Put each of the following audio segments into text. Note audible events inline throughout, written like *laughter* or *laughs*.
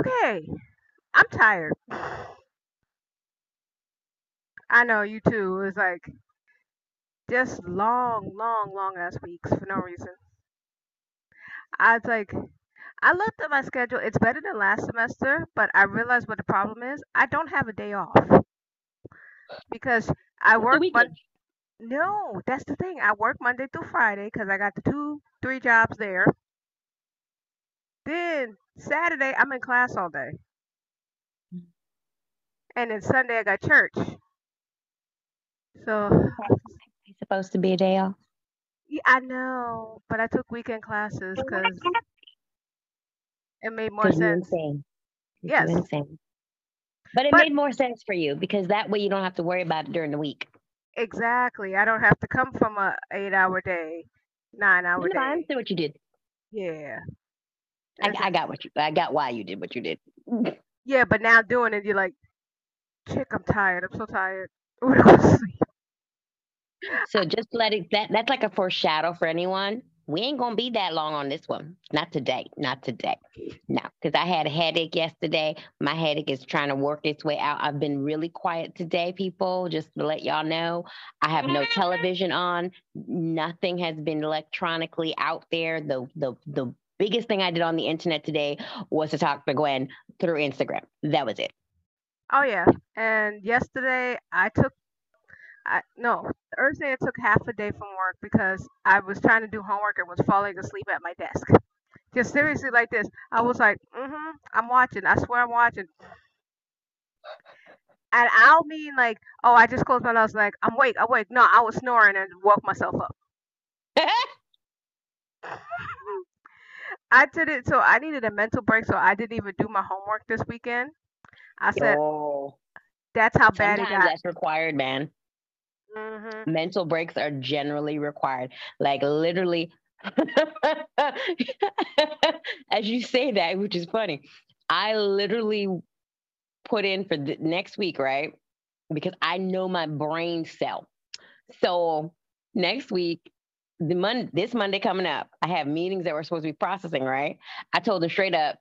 okay. I'm tired. I know you too. It's like just long, long, long ass weeks for no reason. I was like, I looked at my schedule. It's better than last semester, but I realized what the problem is. I don't have a day off because I work. Mon- no, that's the thing. I work Monday through Friday because I got the two, three jobs there. Then Saturday I'm in class all day, and then Sunday I got church. So It's supposed to be a day off. yeah, I know, but I took weekend classes because it made more Because you're sense. insane. 'Cause Yes, You're insane. But it but made more sense for you because that way you don't have to worry about it during the week. exactly. I don't have to come from a eight hour day, nine hour No, I day. understand what you did. Yeah. I, I got what you. I got why you did what you did. Mm-hmm. Yeah, but now doing it, you're like, chick, I'm tired. I'm so tired. *laughs* I want to go to sleep. So just let it. That that's like a foreshadow for anyone. We ain't gonna be that long on this one. Not today. Not today. No, because I had a headache yesterday. My headache is trying to work its way out. I've been really quiet today, people. Just to let y'all know, I have no *laughs* television on. Nothing has been electronically out there. The the the biggest thing I did on the internet today was to talk to Gwen through Instagram. That was it. Oh, yeah. And yesterday, I took, I no, Thursday, I took half a day from work because I was trying to do homework and was falling asleep at my desk. Just seriously like this. I was like, mm-hmm, I'm watching. I swear I'm watching. And I'll mean like, oh, I just closed my eyes, Like, I'm awake, I'm awake. No, I was snoring and woke myself up. *laughs* I did it, so I needed a mental break, so I didn't even do my homework this weekend. I said, oh, that's how bad it sometimes got. that's required, man. hmm mental breaks are generally required. Like literally, *laughs* as you say that, which is funny, I literally put in for the next week, right? Because I know my brain cell. So next week, the Monday, this Monday coming up, I have meetings that we're supposed to be processing, right? I told them straight up,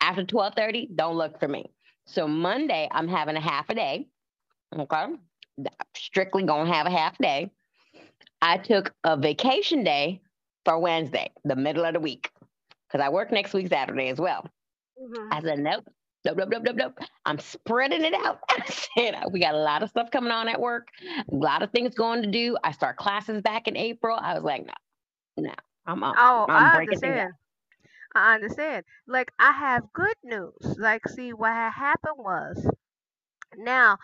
after 12:30, don't look for me. So Monday, I'm having a half a day. Okay. Strictly gonna have a half day. I took a vacation day for Wednesday, the middle of the week, because I work next week Saturday as well. hmm I said, nope, nope, nope, nope, nope, nope. I'm spreading it out. *laughs* I said, uh, we got a lot of stuff coming on at work, a lot of things going to do. I start classes back in April. I was like, no, no, I'm I'm, Oh, I'm I understand. I understand. Like, I have good news. Like, see, what had happened was now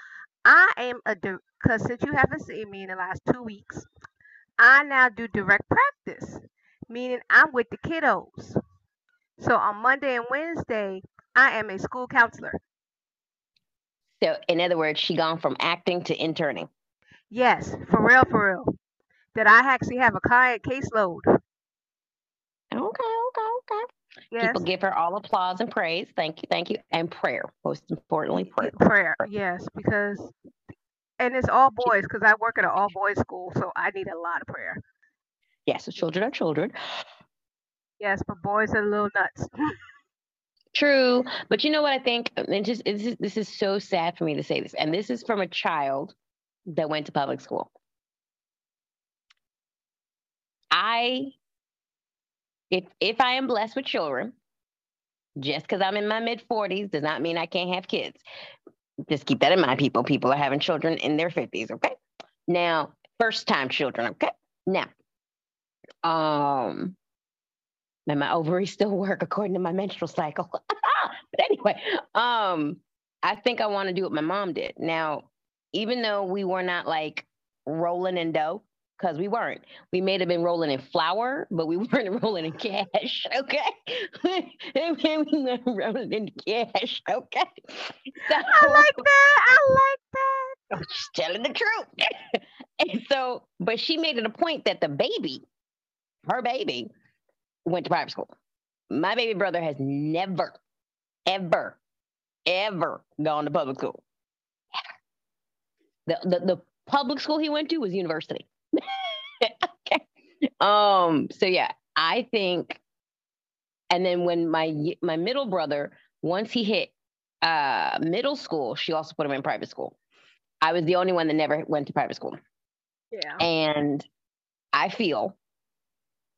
I am a because since you haven't seen me in the last two weeks, I now do direct practice, meaning I'm with the kiddos. So on Monday and Wednesday, I am a school counselor. So, in other words, she gone from acting to interning. Yes, for real, for real. That I actually have a client caseload. Okay, okay, okay. Yes, People give her all applause and praise. Thank you, thank you, and prayer. Most importantly, prayer. prayer. Yes, because and it's all boys because I work at an all boys school, so I need a lot of prayer. Yes, the children are children. Yes, but boys are little nuts. *laughs* True, but you know what I think? And just this is, this is so sad for me to say this, and this is from a child that went to public school. I, if if I am blessed with children, just because I'm in my mid forties does not mean I can't have kids. Just keep that in mind, people. People are having children in their fifties. Okay, now first time children. Okay, now, um, and my ovaries still *laughs* work according to my menstrual cycle. *laughs* but anyway, um, I think I want to do what my mom did. Now, even though we were not like rolling in dough, because we weren't. We may have been rolling in flour, but we *laughs* weren't rolling in cash. Okay. we weren't rolling in cash. Okay. So I like that. I like that. I'm just telling the truth. and so, but she made it a point that the baby, her baby, went to private school. My baby brother has never, ever, ever gone to public school. The, the, the public school he went to was university. *laughs* okay. Um, so yeah, I think, and then when my my middle brother once he hit uh, middle school, she also put him in private school. I was the only one that never went to private school. Yeah. And I feel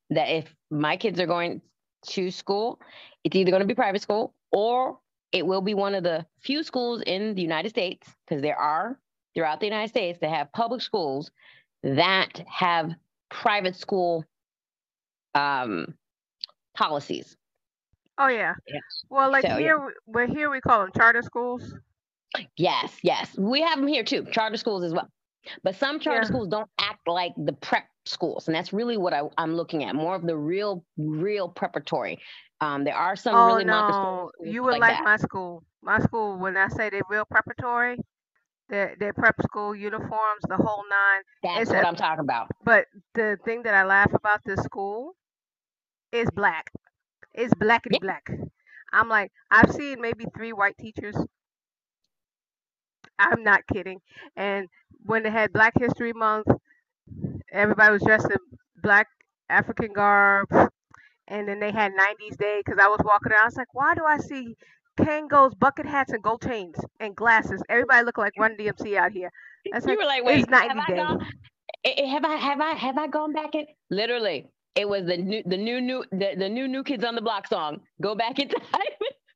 that if my kids are going to school, it's either going to be private school or it will be one of the few schools in the United States, because there are throughout the United States that have public schools that have private school um, policies. Oh yeah. Yes. Well, like So, yeah. here, we're here we call them charter schools. Yes, yes. We have them here too, charter schools as well. But some charter Yeah. schools don't act like the prep schools. And that's really what I, I'm looking at more of the real, real preparatory. Um, there are some Oh really no, you would like like my school. My school, when I say they're real preparatory, they're prep school uniforms, the whole nine. That's it's what I'm talking about. But the thing that I laugh about this school is black. It's blackety Yeah. black. I'm like, I've seen maybe three white teachers. I'm not kidding. And when they had Black History Month, everybody was dressed in black African garb. And then they had 90s Day because I was walking around. I was like, why do I see Kangols, bucket hats, and gold chains and glasses? Everybody look like Run DMC out here. Was You like, were like, wait, it's 90 have I Day. gone? eh, eh, Have I have I have I gone back in? Literally, it was the new the new new the, the new new kids on the block song. Go back in *laughs* time,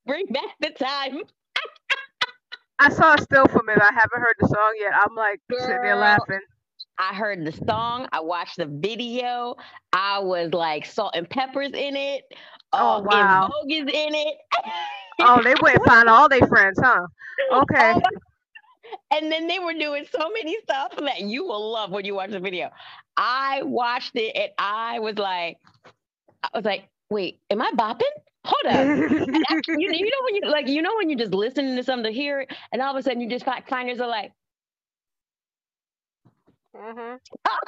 bring back the time. I saw a still from it. I haven't heard the song yet. I'm like sitting there laughing. I heard the song. I watched the video. I was like Salt-N-Pepa's in it. Oh, oh En wow. Vogue is in it. Oh, they went and found all their friends, huh? *laughs* Oh, okay. Oh and then they were doing so many stuff that you will love when you watch the video. I watched it and I was like, I was like, wait, am I bopping? Hold up. *laughs* you, you know when you like you know when you're just listening to something to hear it, and all of a sudden you just fi- find yourself like, *laughs* hmm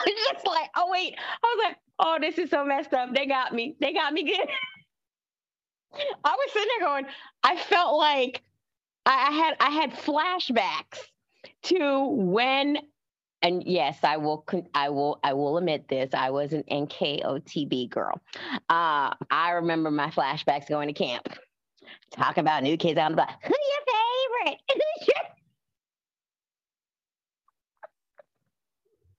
it's just like, oh wait. I was like, oh, this is so messed up. They got me. They got me good. *laughs* I was sitting there going, I felt like I, I had I had flashbacks to when and yes, I will I will I will admit this. I was an NKOTB girl. Uh, I remember my flashbacks going to camp. Talk about new kids on the block. Who's your favorite? Who's *laughs* your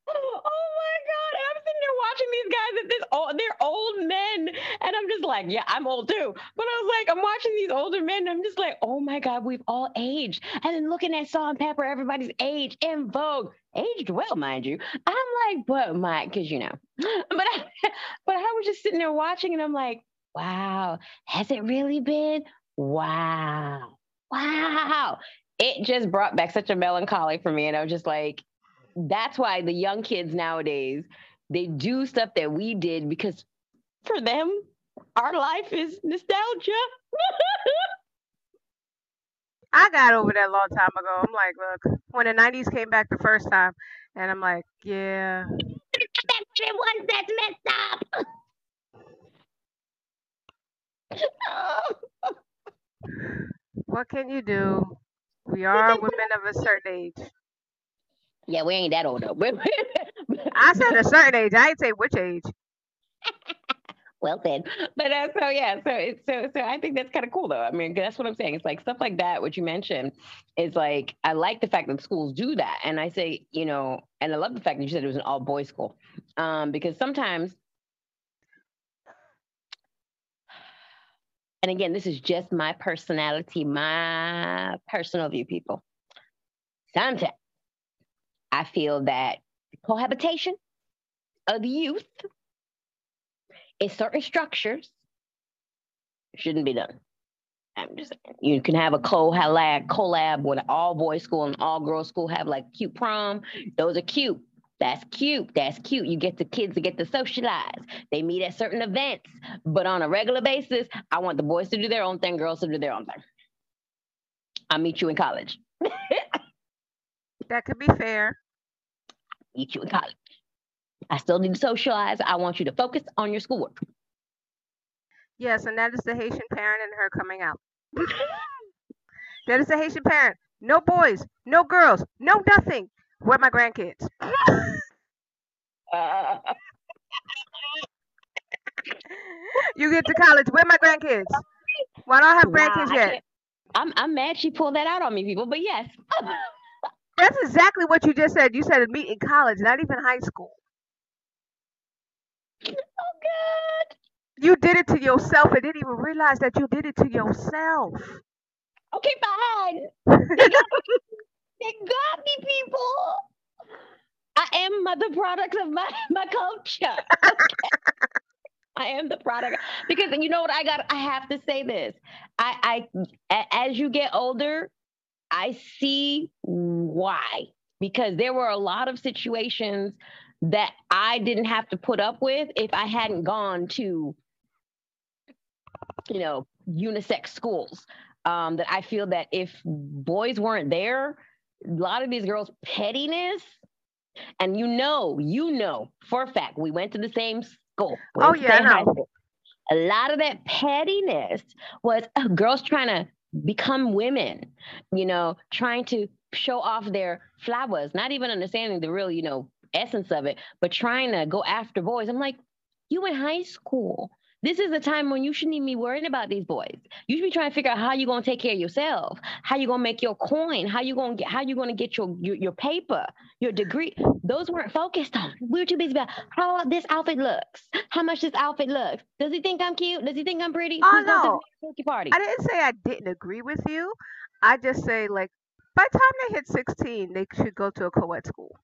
Oh my god! Sitting there watching these guys at this old they're old men. And I'm just like, yeah, I'm old too. But I was like, I'm watching these older men, I'm just like, oh my god, we've all aged. And then looking at Salt-N-Pepa, everybody's age En Vogue. Aged well, mind you. I'm like, but my because you know. *laughs* But I but I was just sitting there watching, and I'm like, wow, has it really been? Wow. Wow. It just brought back such a melancholy for me. And I was just like, that's why the young kids nowadays they do stuff that we did because for them our life is nostalgia *laughs* I got over that a long time ago. I'm like, look, when the 90s came back the first time, and I'm like, yeah. that's that's messed up What can you do? We are women of a certain age. Yeah we ain't that old though. *laughs* I said a certain age. I ain't say which age. *laughs* well said but uh, so yeah so it's so so i think that's kind of cool though. I mean that's what i'm saying. It's like stuff like that what you mentioned is like i like the fact that schools do that. And i say you know and i love the fact that you said it was an all boys school um because sometimes and again this is just my personality my personal view people. Sometimes i feel that cohabitation of youth in certain structures shouldn't be done. I'm just saying. You can have a collab, collab with an all boys school and all girls school, have like cute prom. Those are cute. That's cute. That's cute. You get the kids to get to socialize. They meet at certain events, but on a regular basis, I want the boys to do their own thing, girls to do their own thing. I'll meet you in college. *laughs* That could be fair. You in college. I still need to socialize. I want you to focus on your schoolwork. Yes, and that is the Haitian parent and her coming out. *laughs* that is the Haitian parent. No boys, no girls, no nothing. Where my grandkids? Uh, *laughs* You get to college. Where my grandkids? I don't I have Nah, grandkids I yet. I'm I'm mad she pulled that out on me, people. But yes. *laughs* That's exactly what you just said. You said meet in college, not even high school. *laughs* Oh God. You did it to yourself and didn't even realize that you did it to yourself. Okay, fine. *laughs* They got, they got me, people. I am the product of my *laughs* my culture. I am the product because you know what I got. I have to say this. I, I as you get older, I see why because there were a lot of situations that I didn't have to put up with if I hadn't gone to, you know, unisex schools. Um, that I feel that if boys weren't there, a lot of these girls' pettiness, and you know, you know for a fact, we went to the same school. Oh yeah, know. A lot of that pettiness was uh, girls trying to become women, you know, trying to show off their flowers, not even understanding the real, you know, essence of it, but trying to go after boys. I'm like, you in high school. This is a time when you shouldn't even be worrying about these boys. You should be trying to figure out how you're gonna take care of yourself, how you're gonna make your coin, how you gonna get how you gonna get your, your your paper, your degree. Those weren't focused on. We were too busy about how this outfit looks, how much this outfit looks. Does he think I'm cute? Does he think I'm pretty? Oh Who's no, party? I didn't say I didn't agree with you. I just say like by the time they hit 16, they should go to a co-ed school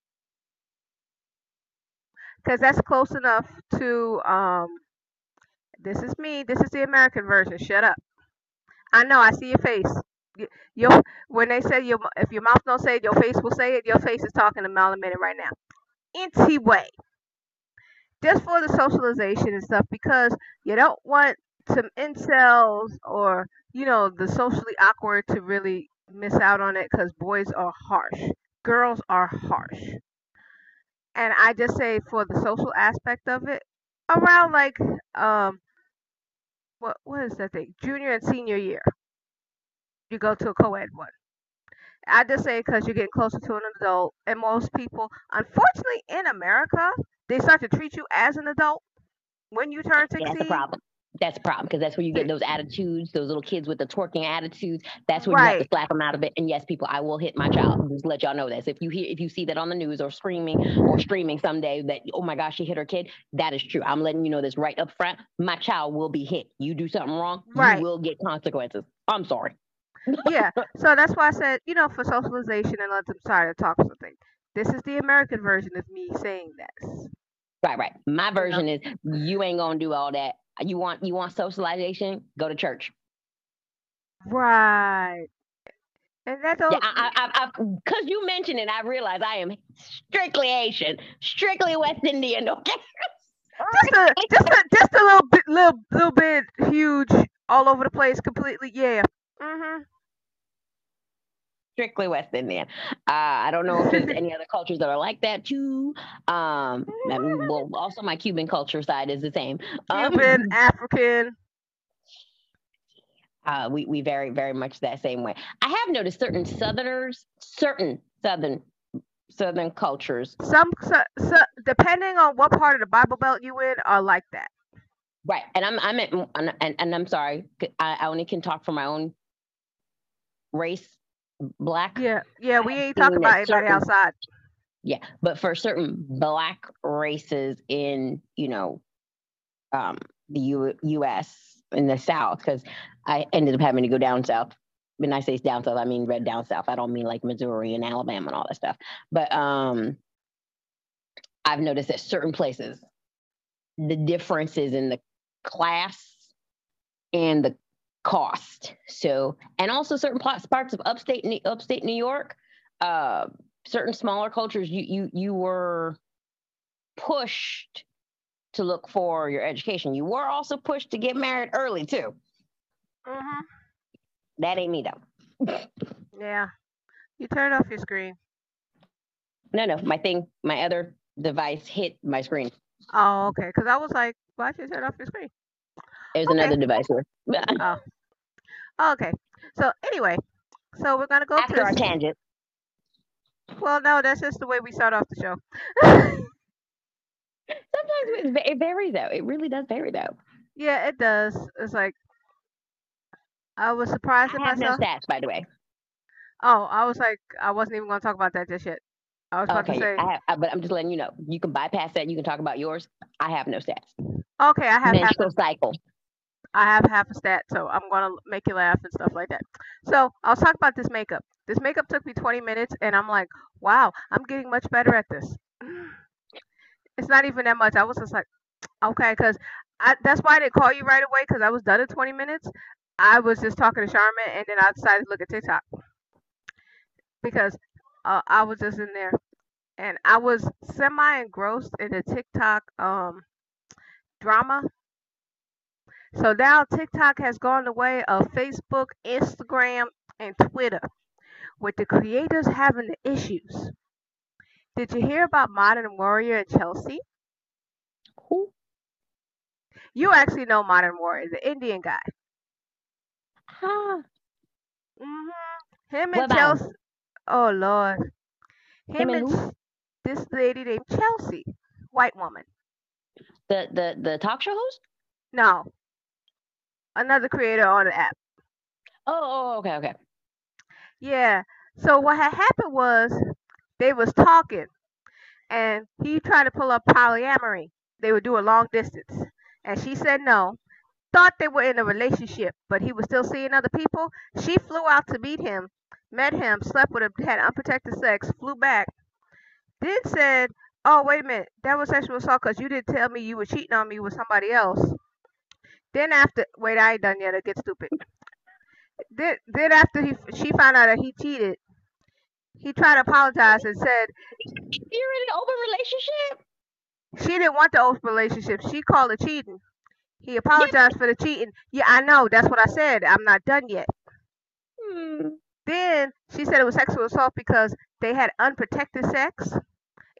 because that's close enough to um this is me. This is the American version. Shut up. I know. I see your face. Your when they say your if your mouth don't say it, your face will say it. Your face is talking a mile right now. Anyway, just for the socialization and stuff, because you don't want some incels or you know the socially awkward to really miss out on it because boys are harsh, girls are harsh, and I just say for the social aspect of it, around like um what what is that thing? Junior and senior year. You go to a co-ed one. I just say because you're getting closer to an adult, and most people, unfortunately, in America, they start to treat you as an adult when you turn 16. that's problem. That's the problem because that's where you get those attitudes, those little kids with the twerking attitudes. That's where right. you have to slap them out of it. And yes, people, I will hit my child. Just let y'all know this. If you hear, if you see that on the news or screaming or streaming someday that oh my gosh, she hit her kid, that is true. I'm letting you know this right up front. My child will be hit. You do something wrong, right. you will get consequences. I'm sorry. yeah. *laughs* So that's why I said, you know, for socialization and let them start to talk something. This is the American version of me saying this. Right, right. My version is you ain't gonna do all that. You want you want socialization? Go to church. Right. And that's all. Yeah, because you mentioned it, I realize I am strictly Asian, strictly West Indian. Okay. just a, just a, just a little bit, little, little bit huge, all over the place, completely. Yeah. Mhm strictly West Indian. Uh, I don't know if there's any other cultures that are like that too. Um, well, also my Cuban culture side is the same. Um, Cuban, African. Uh, we we very very much that same way. I have noticed certain Southerners, certain Southern Southern cultures. Some so, so, depending on what part of the Bible Belt you in, are like that. Right, and I'm I'm at, and, and I'm sorry, I, I only can talk for my own race black. Yeah, yeah, we ain't talking about anybody certain, outside. Yeah, but for certain black races in you know, um, the U- U.S. in the South, because I ended up having to go down south. When I say down south, I mean red down south. I don't mean like Missouri and Alabama and all that stuff. But um, I've noticed that certain places, the differences in the class and the cost. So, and also certain parts of upstate upstate New York, uh, certain smaller cultures, you you you were pushed to look for your education. You were also pushed to get married early too. Mm-hmm. That ain't me though. *laughs* yeah, you turned off your screen. No, no, my thing, my other device hit my screen. Oh, okay. Because I was like, why should you turn off your screen? There's okay. another device here. *laughs* Oh. oh. Okay. So anyway, so we're gonna go after to our tangent. Well, no, that's just the way we start off the show. *laughs* *laughs* Sometimes it varies though. It really does vary though. Yeah, it does. It's like I was surprised at I have myself. no stats, by the way. Oh, I was like, I wasn't even going to talk about that just yet. I was about Okay, to say, I have, but I'm just letting you know. You can bypass that. You can talk about yours. I have no stats. okay, I have Menstrual cycle. I have half a stat, so I'm gonna make you laugh and stuff like that. So I'll talk about this makeup. This makeup took me 20 minutes, and I'm like, wow, I'm getting much better at this. *sighs* It's not even that much. I was just like, okay, because that's why I didn't call you right away, because I was done in 20 minutes. I was just talking to Charmin, and then I decided to look at TikTok because uh, I was just in there, and I was semi engrossed in the TikTok um drama. So now TikTok has gone the way of Facebook, Instagram, and Twitter, with the creators having the issues. Did you hear about Modern Warrior and Chelsea? Who? You actually know Modern Warrior, the Indian guy. Huh. Mm-hmm. Him and? Chelsea. Oh Lord. Him, Him and who? This lady named Chelsea, white woman. The the the talk show host? No, another creator on the app. Oh, oh, oh, okay, okay. Yeah. So what had happened was they was talking, and he tried to pull up polyamory. They would do a long distance, and she said no. Thought they were in a relationship, but he was still seeing other people. She flew out to meet him, met him, slept with him, had unprotected sex, flew back, then said, "Oh wait a minute, that was sexual assault because you didn't tell me you were cheating on me with somebody else." Then after, wait, I ain't done yet. It gets stupid. Then, then after he, she found out that he cheated, he tried to apologize and said You're in an open relationship? she didn't want the open relationship. She called it cheating. He apologized for the cheating. Yeah, I know. That's what I said. I'm not done yet. Hmm. Then she said it was sexual assault because they had unprotected sex.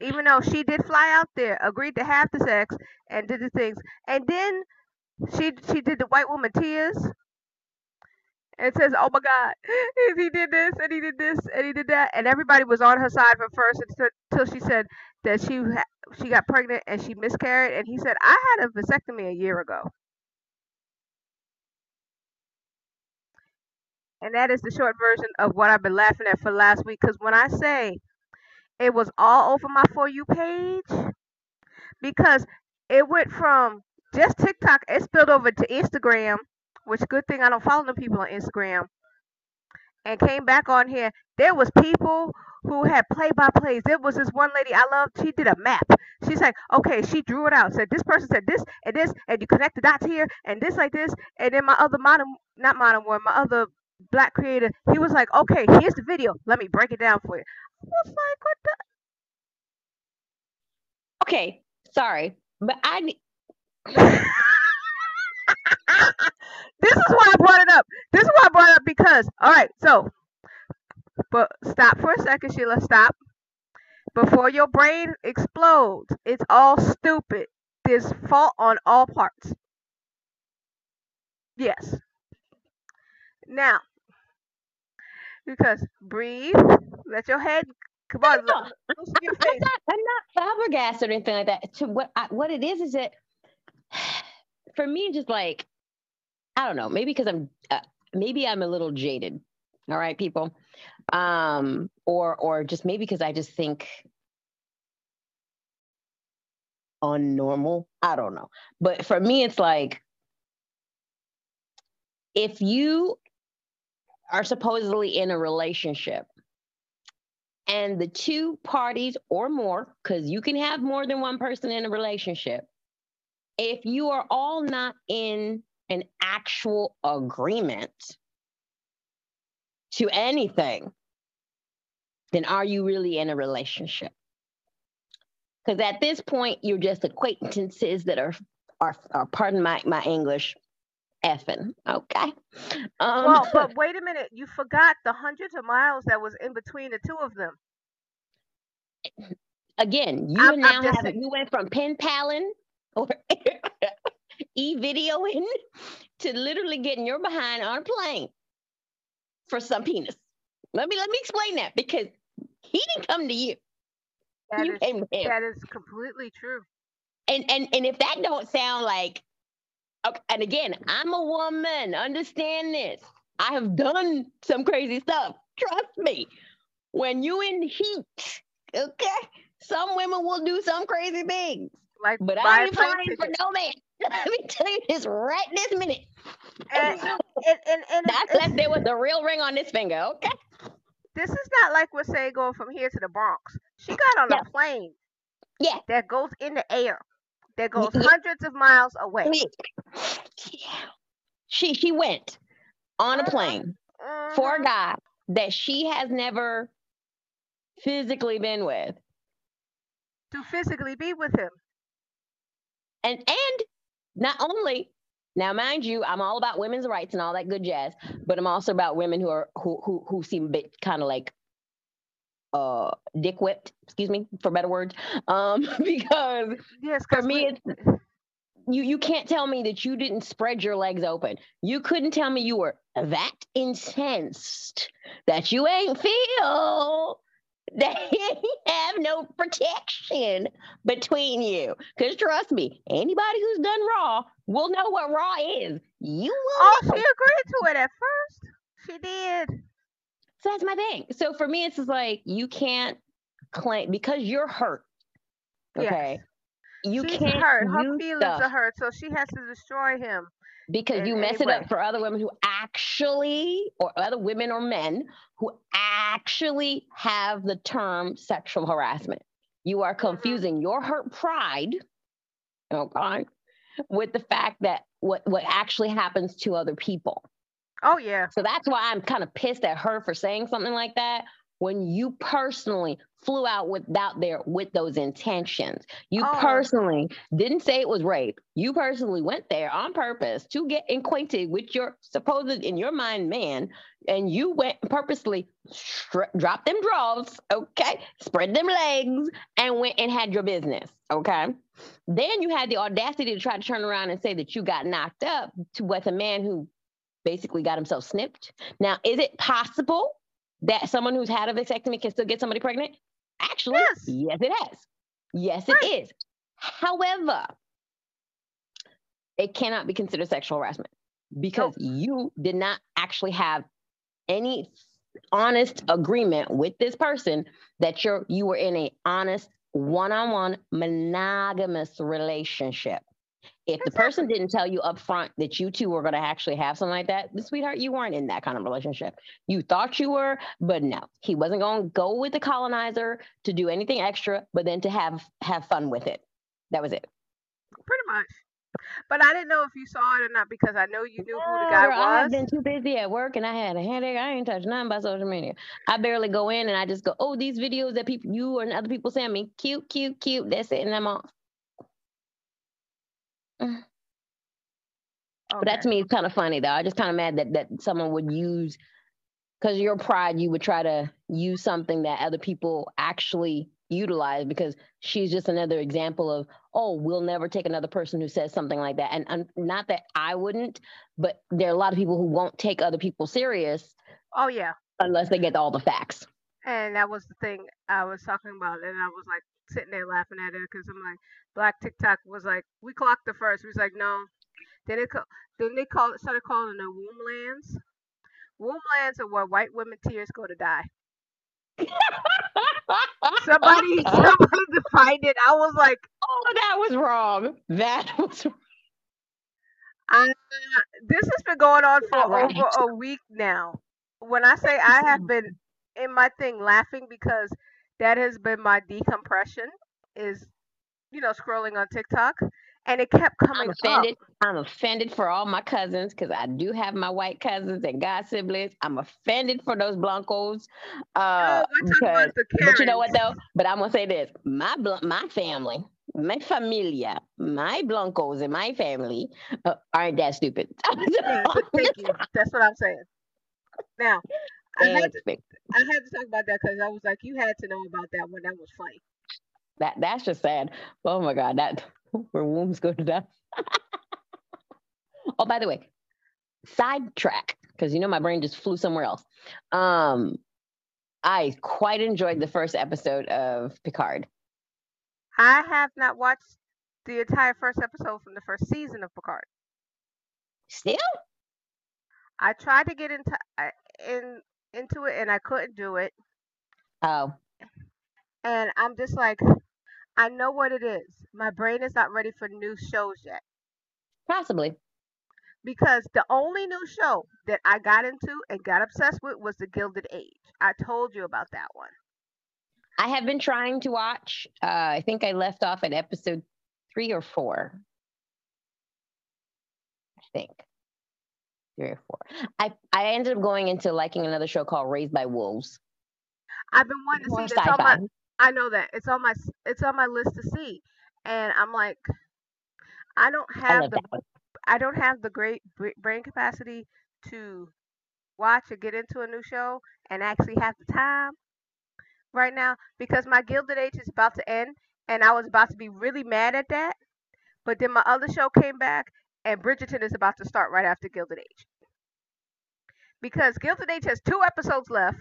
Even though she did fly out there, agreed to have the sex, and did the things. And then she she did the white woman tears and says, "Oh my God, *laughs* he did this and he did this and he did that," and everybody was on her side from first until she said that she she got pregnant and she miscarried, and he said, "I had a vasectomy a year ago," and that is the short version of what I've been laughing at for last week. Because when I say it was all over my for you page, because it went from just TikTok, it spilled over to Instagram, which good thing I don't follow the people on Instagram, and came back on here. There was people who had play by plays. There was this one lady I loved. She did a map. She's like, okay, she drew it out. Said this person said this and this, and you connect the dots here and this like this. And then my other modern, not modern one, my other black creator, he was like, okay, here's the video. Let me break it down for you. I was like, what the? Okay, sorry. But I this is why I brought it up. This is why I brought it up because, all right, so, but stop for a second, Sheila. Stop. Before your brain explodes, it's all stupid. There's fault on all parts. Yes. Now, because breathe, let your head come on, No, look, I'm not I'm not flabbergasted or anything like that. To what I, what it is is that for me, just like I don't know, maybe because I'm uh, maybe I'm a little jaded. All right, people, um, or or just maybe because I just think unnormal. I don't know, but for me, it's like if you are supposedly in a relationship and the two parties or more, because you can have more than one person in a relationship, if you are all not in an actual agreement to anything, then are you really in a relationship? Because at this point, you're just acquaintances that are, are, are pardon my, my English, effing. Okay. Um, Well, but *laughs* wait a minute. You forgot the hundreds of miles that was in between the two of them. again, you I'm- I'm now have you went from pen paling *laughs* or e videoing to literally getting your behind on a plane for some penis. Let me let me explain that because he didn't come to you. That you is came to him. that is completely true. and and and if that don't sound like okay, and again, I'm a woman. Understand this. I have done some crazy stuff. Trust me. When you in heat, okay, some women will do some crazy things. Like, But I ain't falling for no man. *laughs* Let me tell you this right this minute. And, *laughs* and, and, and That's unless there was a real ring on this finger, okay? this is not like we're saying going from here to the Bronx. She got on Yeah. a plane Yeah. that goes in the air, that goes yeah. hundreds of miles away. Yeah. She she went on a Mhm. plane for a guy that she has never physically been with. to physically be with him. And and not only now, mind you, I'm all about women's rights and all that good jazz, but I'm also about women who are who who who seem a bit kind of like uh dick whipped, excuse me for better words. Um, *laughs* because Yes, for me we- it's you you can't tell me that you didn't spread your legs open. You couldn't tell me you were that incensed that you ain't feel *laughs* ain't have no protection between you. Cause trust me, anybody who's done raw will know what raw is. You will oh, she agreed to it at first. She did. So that's my thing. So for me, it's just like you can't claim because you're hurt. Yes. Okay. You She's can't hurt. Her feelings stuff. are hurt, so she has to destroy him. Because you mess it up for other women who actually or other women or men who actually have the term sexual harassment. You are confusing your hurt pride oh okay with the fact that what what actually happens to other people. Oh yeah. so that's why i'm kind of pissed at her for saying something like that when you personally flew out without there with those intentions. You Oh. personally didn't say it was rape. You personally went there on purpose to get acquainted with your supposed, in your mind, man, and you went purposely str- dropped them drawers, okay, spread them legs, and went and had your business, okay. Then you had the audacity to try to turn around and say that you got knocked up to with a man who basically got himself snipped. Now, is it possible that someone who's had a vasectomy can still get somebody pregnant? Actually, Yes. yes, it has. Yes, it Right. is. However, it cannot be considered sexual harassment because you did not actually have any honest agreement with this person that you're you were in a honest one-on-one monogamous relationship. If the person didn't tell you up front that you two were going to actually have something like that, sweetheart, you weren't in that kind of relationship. You thought you were, but no, he wasn't going to go with the colonizer to do anything extra, but then to have have fun with it. That was it. Pretty much. But I didn't know if you saw it or not because I know you knew who the guy was. I have been too busy at work and I had a headache. I ain't touched nothing about social media. I barely go in and I just go, oh, these videos that people, you and other people send me, cute, cute, cute. That's it, and I'm off. Oh, but that to me is kind of funny though. I just kind of mad that that someone would use because your pride, you would try to use something that other people actually utilize because she's just another example of oh we'll never take another person who says something like that and, and not that i wouldn't but there are a lot of people who won't take other people serious Oh yeah. unless they get all the facts And that was the thing I was talking about, and I was like sitting there laughing at it because I'm like, Black TikTok was like, we clocked the first. We was like, no. Then it then they call started calling them womblands. Womblands are where white women tears go to die. Somebody *laughs* oh. somebody defined it. I was like, oh that was wrong that *laughs* was I, this has been going on for right. over a week now. When I say I have been in my thing laughing because that has been my decompression is, you know, scrolling on TikTok, and it kept coming i'm coming up. offended i'm offended for all my cousins because i do have my white cousins and god siblings i'm offended for those blancos uh oh, because about the But you know what though? But I'm gonna say this: my bl- my family, my familia, my blancos, and my family uh, aren't that stupid. *laughs* Thank you. That's what I'm saying. Now, I had to, I had to talk about that because I was like, you had to know about that one. That was funny. that that's just sad. Oh my god, that *laughs* where wombs go to die. *laughs* oh, by the way, sidetrack because you know my brain just flew somewhere else. Um, I quite enjoyed the first episode of Picard. I have not watched the entire first episode from the first season of Picard. Still, I tried to get into in into it and I couldn't do it. Oh. And I'm just like, I know what it is. My brain is not ready for new shows yet. Possibly. Because the only new show that I got into and got obsessed with was The Gilded Age. I told you about that one. I have been trying to watch. Uh, I think I left off at episode three or four. I think three or four. I I ended up going into liking another show called Raised by Wolves. I've been wanting to see this. My, I know that it's on my it's on my list to see, and I'm like, I don't have I the I don't have the great brain capacity to watch or get into a new show and actually have the time right now because my Gilded Age is about to end, and I was about to be really mad at that, but then my other show came back, and Bridgerton is about to start right after Gilded Age because Gilded Age has two episodes left,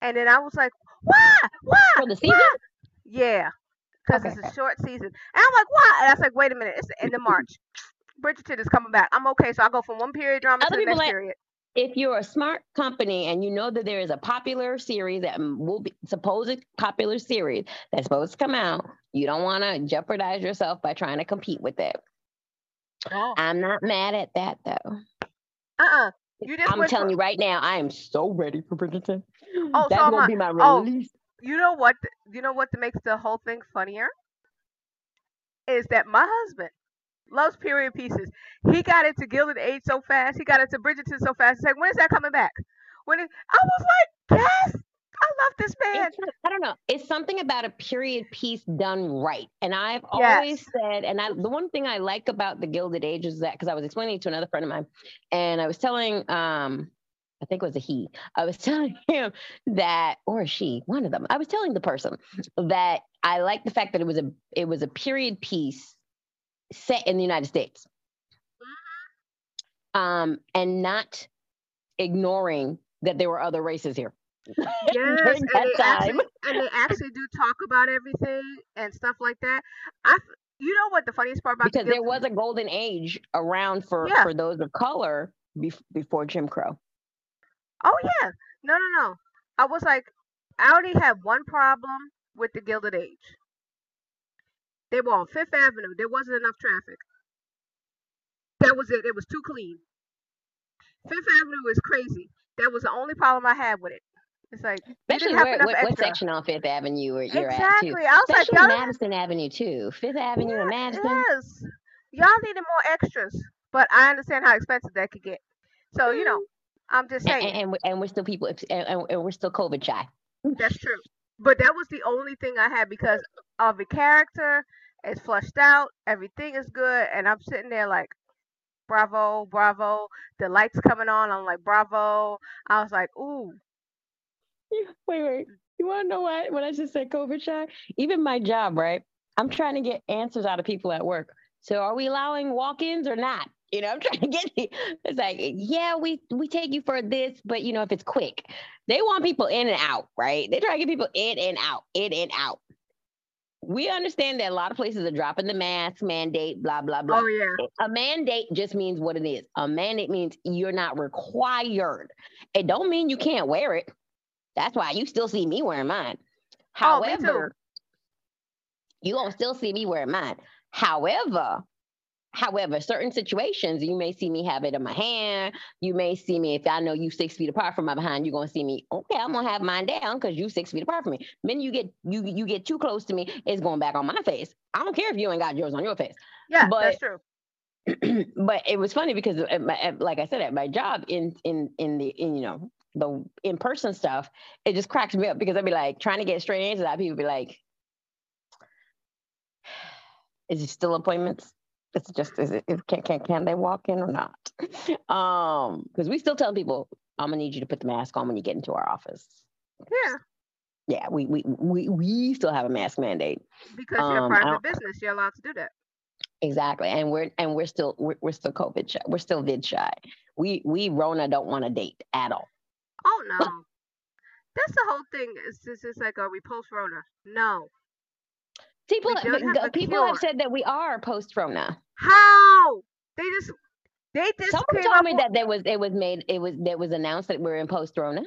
and then I was like, why, why, for the season? Why? Yeah, because okay. it's a short season, and I'm like, why? And I was like, wait a minute, it's the end of March. *laughs* Bridgerton is coming back. I'm okay, so I go from one period drama Other to the next like, period. If you're a smart company and you know that there is a popular series that will be supposed popular series that's supposed to come out, you don't want to jeopardize yourself by trying to compete with it. Oh. I'm not mad at that though. Uh-uh. I'm telling you right now, I am so ready for Bridgerton. Oh, That's so gonna be my oh, release. Oh, you know what? You know what makes the whole thing funnier is that my husband loves period pieces. He got into Gilded Age so fast. He got into Bridgerton so fast. He's like, when is that coming back? When I was like, yes, I love this man. It's, I don't know. It's something about a period piece done right. And I've yes. always said, and I, the one thing I like about the Gilded Age is that because I was explaining it to another friend of mine, and I was telling, um, I think it was a he. I was *laughs* telling him that, or she, one of them. I was telling the person that I like the fact that it was a it was a period piece set in the United States. Um, and not ignoring that there were other races here. *laughs* Yes, and they, actually, and they actually do talk about everything and stuff like that. I, you know what the funniest part about because the there was a golden age around for yeah. for those of color before Jim Crow. Oh yeah, no, no, no. I was like, I only had one problem with the Gilded Age. They were on Fifth Avenue. There wasn't enough traffic. That was it. It was too clean. Fifth Avenue is crazy. That was the only problem I had with it. It's like especially where, what, what, section on Fifth Avenue you're exactly. at too. I was especially like, Madison Avenue too. Fifth Avenue yeah, and Madison. Yes, y'all needed more extras, but I understand how expensive that could get. So you know, mm-hmm. I'm just saying. And, and, and we're still people, and, and we're still COVID shy. That's true. But that was the only thing I had because of the character. It's flushed out. Everything is good, and I'm sitting there like, bravo, bravo. The lights coming on. I'm like, bravo. I was like, ooh. *laughs* Wait, wait. You want to know what? When I just said COVID shy, even my job, right? I'm trying to get answers out of people at work. So, are we allowing walk-ins or not? You know, *laughs* I'm trying to get it's like, yeah, we we take you for this, but you know, if it's quick, they want people in and out, right? They try to get people in and out, in and out. We understand that a lot of places are dropping the mask mandate, blah blah blah. Oh yeah. A mandate just means what it is. A mandate means you're not required. It don't mean you can't wear it. That's why you still see me wearing mine. However, oh, you gonna still see me wearing mine. However, However, certain situations, you may see me have it in my hand. You may see me if I know you six feet apart from my behind. You're gonna see me. Okay, I'm gonna have mine down because you six feet apart from me. Then you get you you get too close to me, it's going back on my face. I don't care if you ain't got yours on your face. Yeah, but, that's true. *clears throat* but it was funny because, my, like I said, at my job in in in the in, you know the in person stuff, it just cracks me up because I'd be like trying to get straight answers out. People be like, "Is it still appointments?" it's just is it, can, can can they walk in or not? *laughs* Um, because we still tell people, I'm gonna need you to put the mask on when you get into our office. Yeah. Yeah, we we we we still have a mask mandate because you're um, private business. You're allowed to do that. Exactly, and we're and we're still we're, we're still COVID shy. We're still vid shy. We we Rona don't want to date at all. Oh no, that's the whole thing. It's just it's like, are we post Rona? No, People, have people have said that we are post Rona. How? They just They just Someone told me with- that there was it was made it was that was announced that we're in post Rona.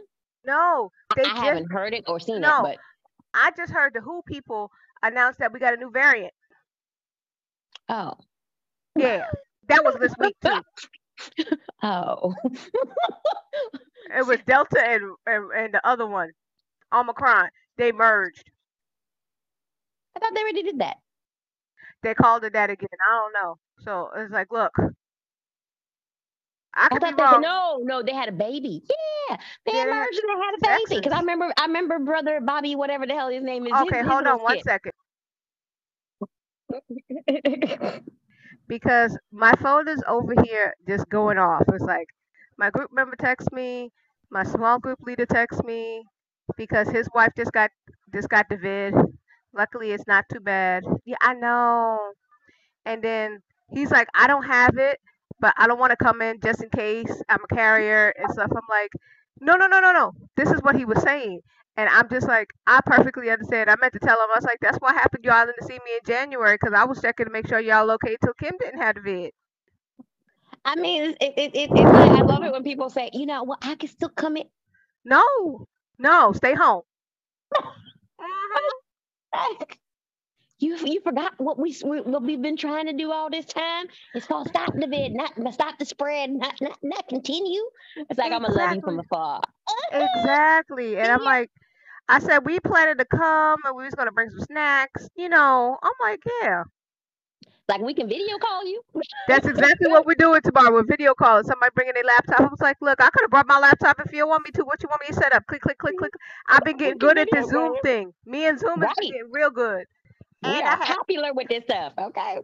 No, they I just. haven't heard it or seen No. it, but I just heard the Who people announce that we got a new variant. oh Yeah, that was this week too. *laughs* *laughs* oh It was Delta and, and and the other one, Omicron. They merged. I thought they already did that. They called it that again. I don't know. So it's like, look, I I thought they wrong. no no they had a baby. Yeah, they Yeah, they had merged and they had a baby because I remember I remember brother Bobby whatever the hell his name is. Okay, his hold little on one skit. second. *laughs* because my phone is over here just going off. It's like my group member texts me, my small group leader texts me because his wife just got just got the vid. Luckily, it's not too bad. Yeah, I know. And then he's like, I don't have it, but I don't want to come in just in case I'm a carrier and stuff. I'm like, no, no, no, no, no. This is what he was saying. And I'm just like, I perfectly understand. I meant to tell him, I was like, that's what happened. Y'all didn't see me in January because I was checking to make sure y'all okay till Kim didn't have the vid. I mean, it, it, it, it's like, I love it when people say, you know, well, I can still come in. No, no, stay home. *laughs* You you forgot what we what we've been trying to do all this time. It's called stop the vid, not stop the spread, not not, not continue. It's like I'm gonna love you from afar. Exactly. And I'm *laughs* like, I said we planned to come and we was gonna bring some snacks. You know, I'm like, yeah, Like we can video call you. that's exactly what we're doing tomorrow. We're video calling. Somebody bringing their laptop. I was like, look, I could have brought my laptop if you want me to. What you want me to set up? Click, click, click, click. I've been getting good at the Zoom thing. Me and Zoom is Right. getting real good. We And are I had popular with this stuff. Okay.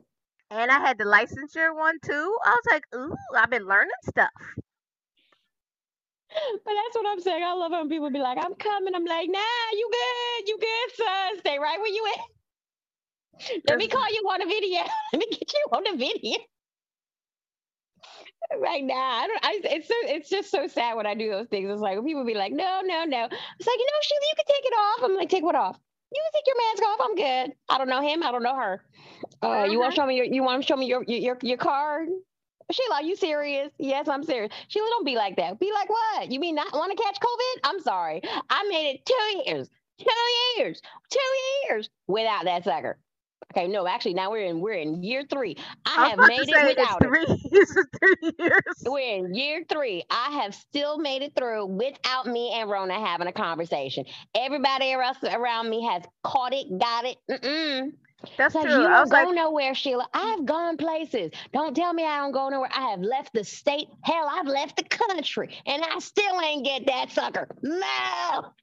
and I had the licensure one too. I was like, ooh, I've been learning stuff. *laughs* But that's what I'm saying. I love when people be like, I'm coming. I'm like, nah, you good. You good, son. Stay right where you at. Let me call you on a video. *laughs* Let me get you on the video. Right now, I don't. I, it's so. It's just so sad when I do those things. It's like when people be like, "No, no, no." It's like, you know, Sheila, you can take it off. I'm like, take what off? You can take your mask off. I'm good. I don't know him. I don't know her. Uh, you want to show me your? You want to show me your your your, your card? Sheila, are you serious? Yes, I'm serious. Sheila, don't be like that. Be like, what? You mean not want to catch COVID? I'm sorry. I made it two years, two years, two years without that sucker. Okay, no, actually, now we're in we're in year three. I have made it without it. three. *laughs* It's three years. We're in year three. I have still made it through without me and Rona having a conversation. Everybody else around me has caught it, got it. Mm-mm. That's true. you don't go like, nowhere, Sheila. I've gone places. Don't tell me I don't go nowhere. I have left the state. Hell, I've left the country, and I still ain't get that sucker. No.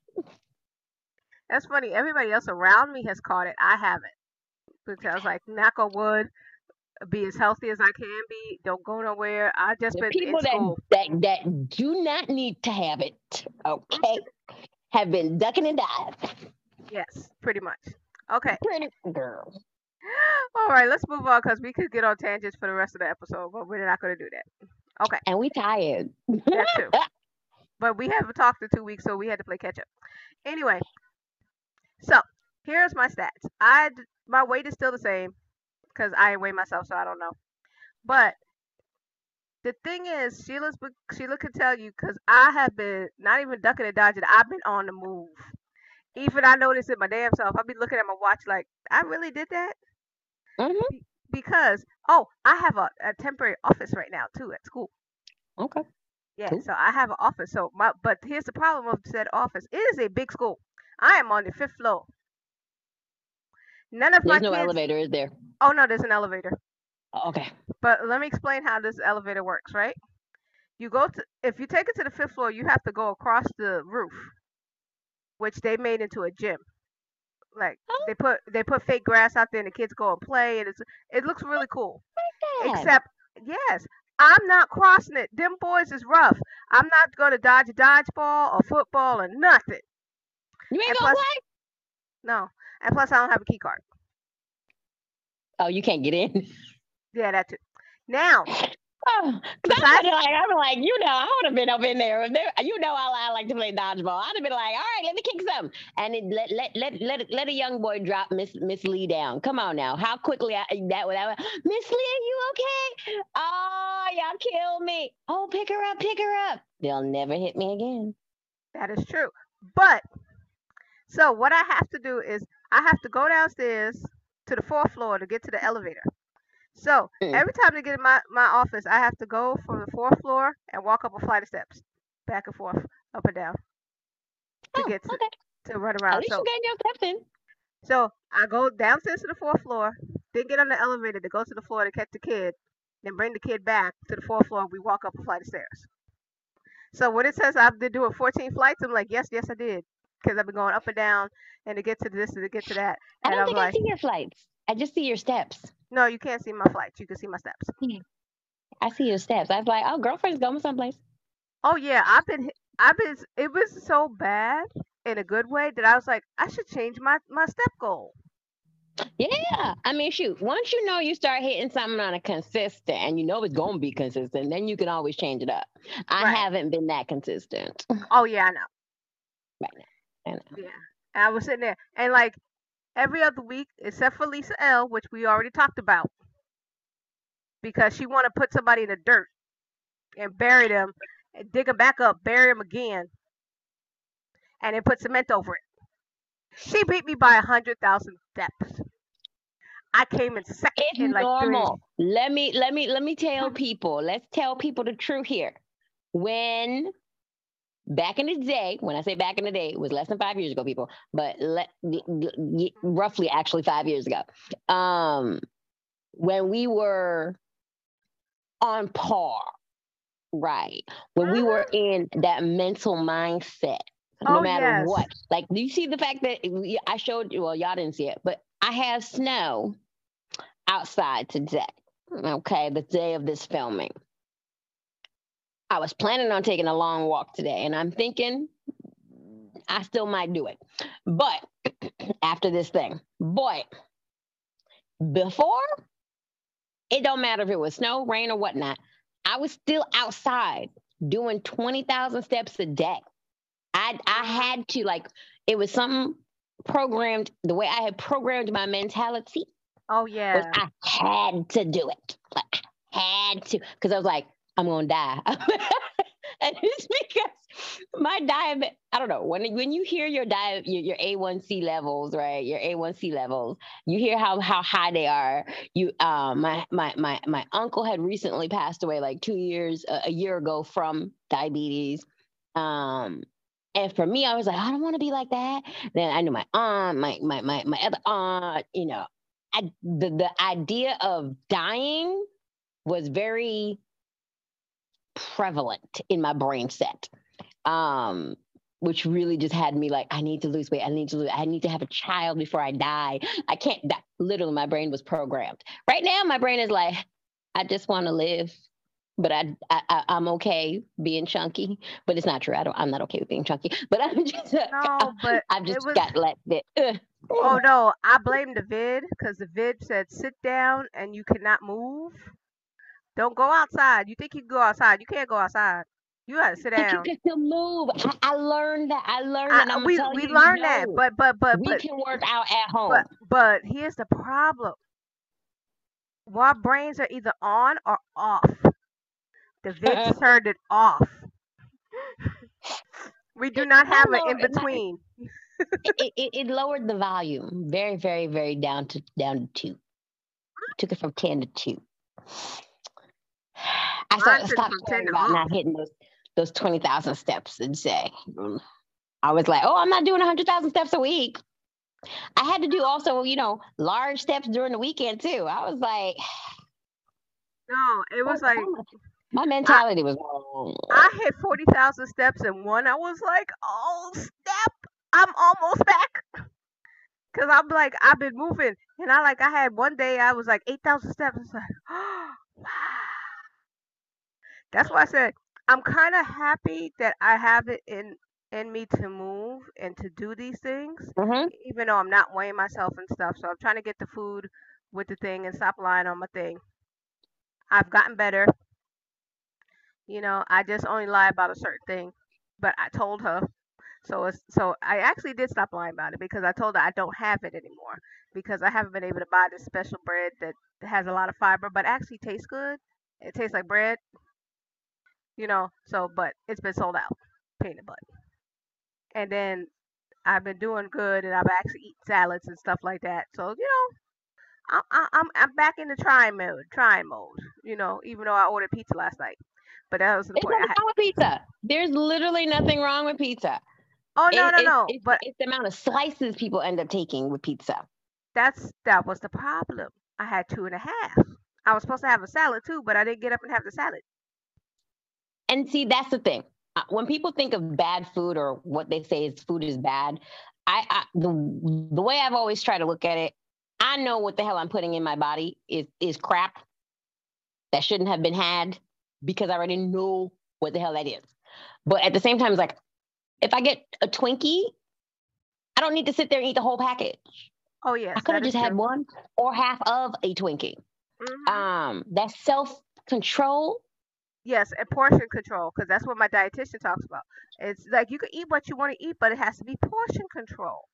that's funny. Everybody else around me has caught it. I haven't. Because I was like, knock on wood, be as healthy as I can be. Don't go nowhere. I just The been people that, school. that that do not need to have it, okay, have been ducking and diving. Yes, pretty much. Okay. *laughs* Pretty girl. All right, let's move on because we could get on tangents for the rest of the episode, but we're not going to do that. Okay, And we tired. that too. *laughs* But we haven't talked in two weeks, so we had to play catch up. Anyway, so here's my stats. I my weight is still the same because I ain't weigh myself, so I don't know. But the thing is, Sheila's Sheila could tell you because I have been not even ducking and dodging. I've been on the move. Even I noticed it my damn self. I'll be looking at my watch like, I really did that Mhm. because oh, I have a, a temporary office right now too at school. Okay. Yeah, Cool. so I have an office. So my but here's the problem of said office. It is a big school. I am on the fifth floor. None of There's my no kids. elevator, is there? Oh no, there's an elevator. Okay. But let me explain how this elevator works, right? You go to if you take it to the fifth floor, you have to go across the roof, which they made into a gym. Like Oh. they put they put fake grass out there and the kids go and play and it's it looks really cool. Except yes, I'm not crossing it. Them boys is rough. I'm not gonna dodge a dodgeball or football or nothing. you ain't and gonna plus- play? No. And plus I don't have a key card. Oh, you can't get in. Yeah, that too. Now, Oh, Besides- I'm like, I'm like, you know, I would have been up in there. There- You know, I, I like to play dodgeball. I'd have been like, all right, let me kick some, and it, let let let let let a young boy drop Miss Miss Lee down. Come on now, how quickly I, that would that Miss Lee, are you okay? Oh, Y'all kill me. Oh, pick her up, pick her up. They'll never hit me again. That is true. But so what I have to do is I have to go downstairs to the fourth floor to get to the elevator. So *laughs* every time to get in my, my office, I have to go from the fourth floor and walk up a flight of steps, back and forth, up and down, to Oh, get to, okay. to run around. At least So you got your steps in. so I go downstairs to the fourth floor, then get on the elevator to go to the floor to catch the kid, then bring the kid back to the fourth floor. We walk up a flight of stairs. So when it says I've been doing 14 flights, I'm like, yes, yes, I did, because I've been going up and down and to get to this and to get to that. I don't I'm think like, I see your flights. I just see your steps. no, you can't see my flights. You can see my steps. Hmm. I see your steps. I was like, oh, girlfriend's going someplace. Oh yeah, I've been, I've been. It was so bad in a good way that I was like, I should change my my step goal. Yeah. I mean, shoot, once you know you start hitting something on a consistent and you know it's going to be consistent, then you can always change it up. I Right. haven't been that consistent Oh yeah, I know. *laughs* right now. I know. Yeah. And I was sitting there and like every other week except for Lisa L, which we already talked about. Because she wanna put somebody in the dirt and bury them and dig them back up, bury them again, and then put cement over it. She beat me by a hundred thousand steps. I came in second It's in like normal. Let me let me let me tell people. Let's tell people the truth here. When back in the day, when I say back in the day, it was less than five years ago, people, but let y- y- y- roughly actually five years ago. Um, when we were on par, right? When we were in that mental mindset, no Oh, matter yes. what. Like, do you see the fact that I showed you? Well, y'all didn't see it, but I have snow outside today. Okay, the day of this filming. I was planning on taking a long walk today, and I'm thinking I still might do it. But *clears throat* after this thing, boy, before it don't matter if it was snow, rain, or whatnot. I was still outside doing twenty thousand steps a day. I I had to like it was something programmed the way I had programmed my mentality Oh yeah. I had to do it. Like I had to because I was like I'm gonna die. *laughs* and it's because my diet I don't know when when you hear your diet your, your A1C levels right your A1C levels you hear how how high they are. You um my my my my uncle had recently passed away like two years a, a year ago from diabetes. Um and for me I was like I don't want to be like that. Then I knew my aunt my my my my other aunt you know I, the the idea of dying was very prevalent in my brain set um which really just had me like i need to lose weight i need to lose i need to have a child before i die i can't die. literally my brain was programmed right now my brain is like i just want to live but I, I I- i'm okay being chunky but it's not true i don't i'm not okay with being chunky *laughs* but i'm just No, *laughs* but i've just was got like that. Oh no, I blame the vid because the vid said sit down and you cannot move. Don't go outside. You think you can go outside? You can't go outside. You gotta sit but you down. can still move I, I learned that i learned I, that we we you, you learned that, but but but we but can work out at home but but here's the problem. Our brains are either on or off. The vid *laughs* turned it off. *laughs* We do not have an in between. *laughs* it, it, it lowered the volume very, very, very down to down to two. Took it from ten to two. I started took stopped from 10 caring about not hitting those those twenty thousand steps a day. Mm. I was like, oh, I'm not doing hundred thousand steps a week. I had to do also, you know, large steps during the weekend too. I was like, *sighs* No, it was oh, like my- mentality was wrong. I hit forty thousand steps in one. I was like, oh step, I'm almost back. *laughs* Cause I'm like, I've been moving, and I like, I had one day I was like eight thousand steps. It's like, *gasps* wow. That's why I said I'm kind of happy that I have it in in me to move and to do these things, Mhm. even though I'm not weighing myself and stuff. So I'm trying to get the food with the thing and stop lying on my thing. I've gotten better. You know, I just only lie about a certain thing, but I told her. So it's so I actually did stop lying about it because I told her I don't have it anymore because I haven't been able to buy this special bread that has a lot of fiber but actually tastes good. It tastes like bread. You know. So, but it's been sold out, peanut butter. And then I've been doing good, and I've actually eaten salads and stuff like that. So, you know, I'm I'm I'm back in the trying mode, trying mode. You know, even though I ordered pizza last night, but that was the point. nothing wrong with pizza. There's literally nothing wrong with pizza. oh no, It- no, no! it's, But it's the amount of slices people end up taking with pizza. that's that was the problem. I had two and a half. I was supposed to have a salad too, but I didn't get up and have the salad. And see, that's the thing. Uh, When people think of bad food or what they say is food is bad, I, I the the way I've always tried to look at it, I know what the hell I'm putting in my body is is crap that shouldn't have been had because I already know what the hell that is. But at the same time, it's like if I get a Twinkie, I don't need to sit there and eat the whole package. Oh yeah, I could have just had one or half of a Twinkie. Mhm. Um, that self control. Yes, and portion control, because that's what my dietitian talks about. It's like you can eat what you want to eat, but it has to be portion control.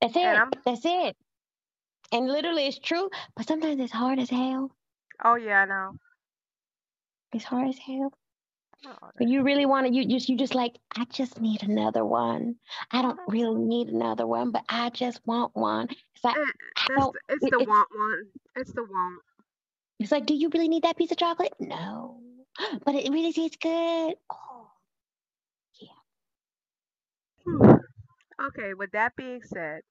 That's it. And That's it. And literally, it's true. But sometimes it's hard as hell. Oh yeah, I know. It's hard as hell. Oh, But you really want to. You just. You just like. I just need another one. I don't really need another one, but I just want one. It's like. Eh, I It's, the- it's it- the it's- want one. It's the want. It's like. Do you really need that piece of chocolate? No. *gasps* But it really tastes good. Oh. Hmm. Okay, with that being said,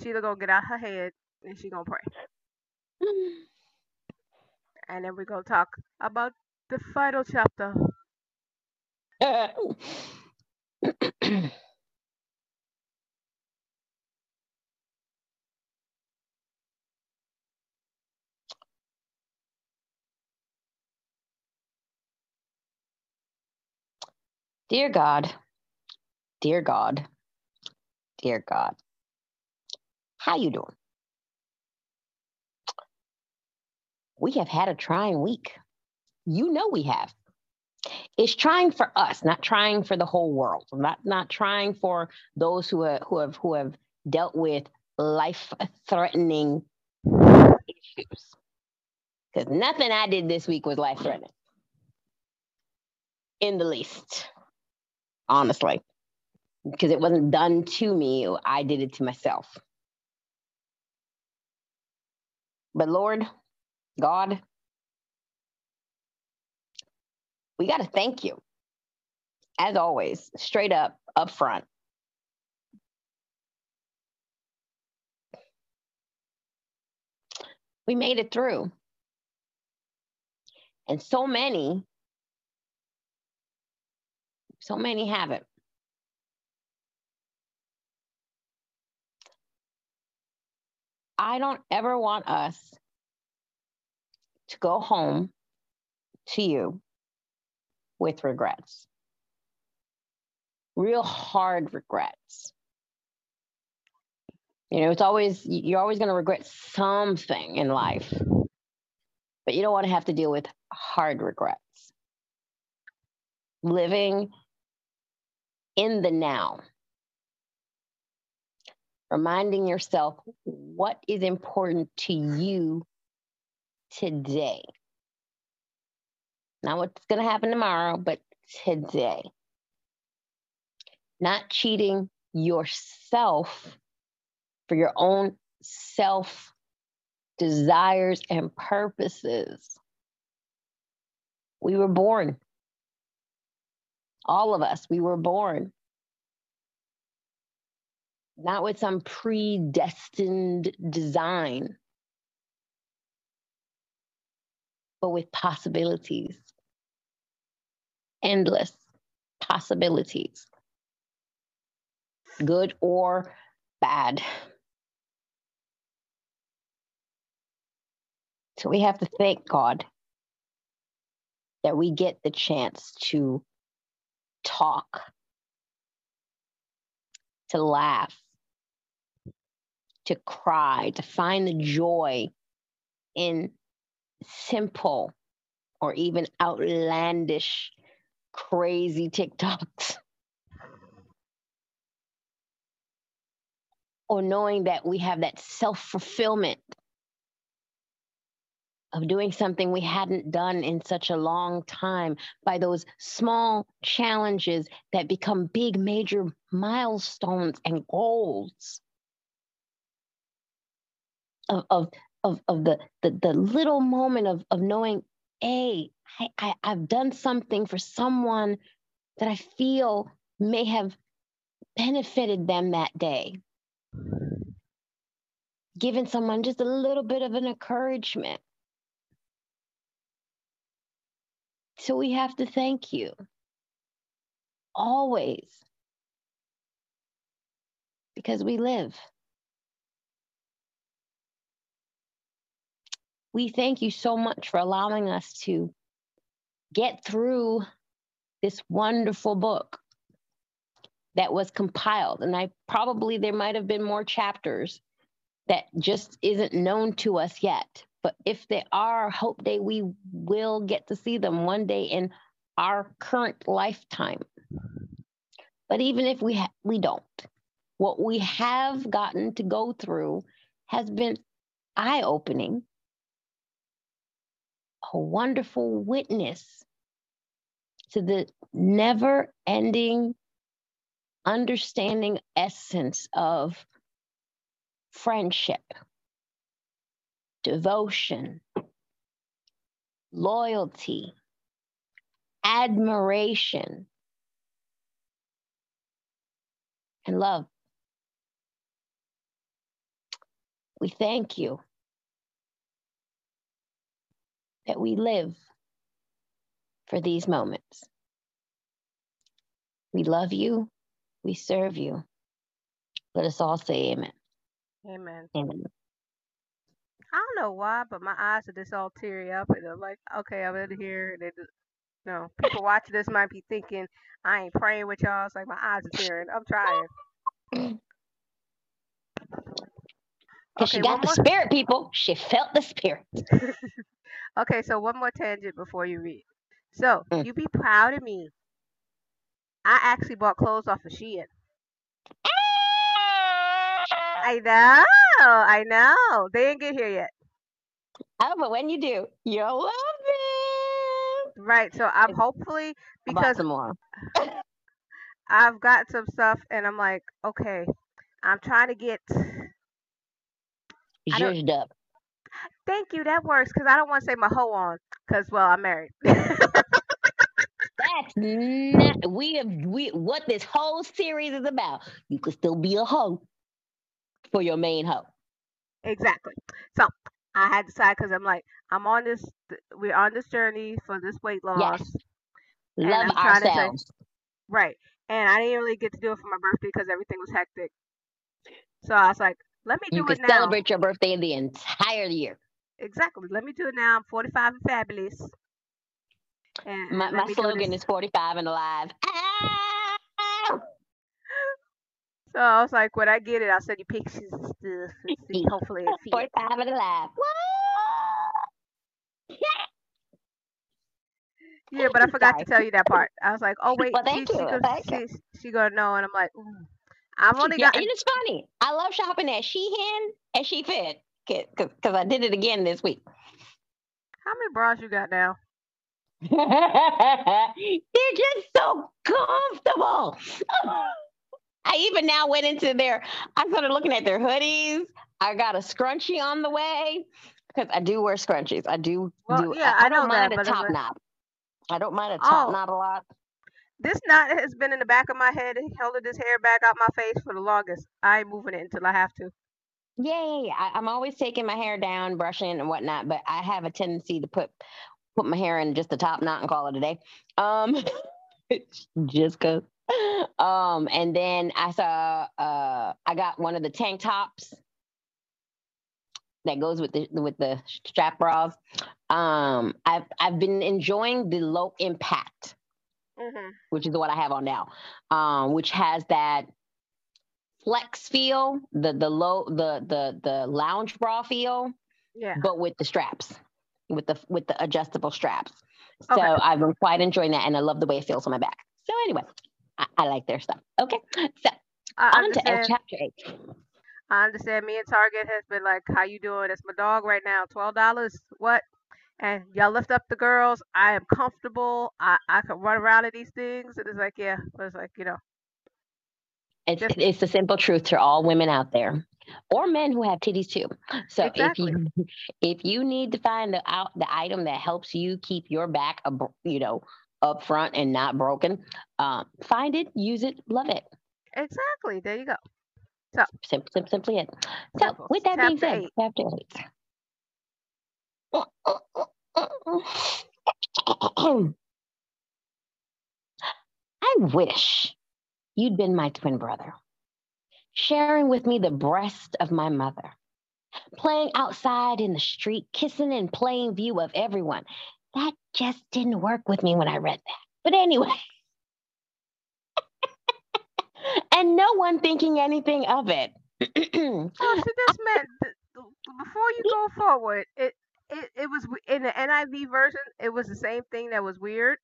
Sheila gonna get out her head and she gonna pray, *sighs* and then we gonna talk about the final chapter. *clears throat* Dear God, dear God, dear God, how you doing? We have had a trying week. You know we have. It's trying for us, not trying for the whole world. Not not trying for those who have who have who have dealt with life-threatening issues. Because nothing I did this week was life-threatening. In the least honestly, because it wasn't done to me. I did it to myself. But Lord, God, we got to thank you, as always, straight up, up front. We made it through. And so many, so many haven't. I don't ever want us to go home to you with regrets. Real hard regrets. You know, it's always, you're always going to regret something in life, but you don't want to have to deal with hard regrets. Living in the now, reminding yourself what is important to you today. Not what's going to happen tomorrow, but today. Not cheating yourself for your own self desires and purposes. We were born. All of us, we were born not with some predestined design, but with possibilities, endless possibilities, good or bad. So we have to thank God that we get the chance to talk, to laugh, to cry, to find the joy in simple or even outlandish, crazy TikToks. *laughs* Or knowing that we have that self fulfillment of doing something we hadn't done in such a long time, by those small challenges that become big, major milestones and goals. Of, of, of, of the, the, the little moment of, of knowing, hey, I, I, I've done something for someone that I feel may have benefited them that day. Giving someone just a little bit of an encouragement. So we have to thank you always because we live. We thank you so much for allowing us to get through this wonderful book that was compiled. And I probably there might have been more chapters that just isn't known to us yet. But if they are, hope day we will get to see them one day in our current lifetime. But even if we ha- we don't, what we have gotten to go through has been eye opening, a wonderful witness to the never ending understanding essence of friendship, devotion, loyalty, admiration, and love. We thank you that we live for these moments. We love you. We serve you. Let us all say amen. Amen. Amen. I don't know why, but my eyes are just all teary up, and I'm like, okay, I'm in here. And just, you know, people watching this might be thinking I ain't praying with y'all. It's like my eyes are tearing. I'm trying. Because she got the more. spirit, people. She felt the spirit. *laughs* Okay, so one more tangent before you read. So Mm. you be proud of me. I actually bought clothes off of Shein. I know, I know. They didn't get here yet. Oh, but when you do, you'll love it. Right. So I'm hopefully because some more. *laughs* I've got some stuff and I'm like, okay, I'm trying to get. Zhuzhed up. Thank you. That works because I don't want to say my hoe on because well I'm married. That's not we have we what this whole series is about. You could still be a hoe for your main hoe. exactly. So I had to decide because I'm like I'm on this. We're on this journey for this weight loss. And Love to say- ourselves. Right. And I didn't really get to do it for my birthday because everything was hectic. So I was like, let me do could it now. celebrate your birthday the entire year. Exactly. Let me do it now. I'm 45 and fabulous. And, My, my let me do slogan is 45 and alive. Ah! So I was like, when I get it, I'll send you pictures and stuff. And see, *laughs* hopefully it fits. 45 and alive. Yeah, but I forgot Sorry. to tell you that part. I was like, oh wait, Well, she, thank she, you. gonna, Thank she, she gonna know, and I'm like, ooh. I've only Yeah, got and it's funny. I love shopping at Shein and SHEFIT because I did it again this week. how many bras you got now? *laughs* They're just so comfortable. *laughs* I even now went into their, I started looking at their hoodies. I got a scrunchie on the way because I do wear scrunchies. I do. Well, do yeah, I, I don't know that, mind a top like- knot. I don't mind a top Oh. knot a lot. This knot has been in the back of my head, and holding this hair back out my face for the longest. I ain't moving it until I have to. Yeah. I, I'm always taking my hair down, brushing and whatnot, but I have a tendency to put put my hair in just a top knot and call it a day. Um, *laughs* just cause. *laughs* Um, and then I saw uh I got one of the tank tops that goes with the with the strap bras. Um, I've I've been enjoying the low impact hmm which is what I have on now, um, which has that flex feel, the the low the the the lounge bra feel, Yeah. but with the straps, with the with the adjustable straps. So Okay. I've been quite enjoying that, and I love the way it feels on my back. So anyway, I, I like their stuff. Okay, so I on to chapter eight. I understand. Me and Target has been like, "How you doing?" It's my dog right now. Twelve dollars. What? and y'all lift up the girls. I am comfortable. I I can run around in these things. And it's like, yeah, but it's like you know, It's Just- it's the simple truth to all women out there, or men who have titties too. So Exactly. if you *laughs* if you need to find the out the item that helps you keep your back, you know, up front and not broken, um, find it, use it, love it. exactly. There you go. So simple, sim- simply it. So Simple. with that being said, eight. chapter eight. *clears throat* I wish you'd been my twin brother, sharing with me the breast of my mother, playing outside in the street, kissing in plain view of everyone. That just didn't work with me when I read that. But anyway. *laughs* and no one thinking anything of it. No, she just meant before you go forward. It it it was in the NIV version. It was the same thing that was weird.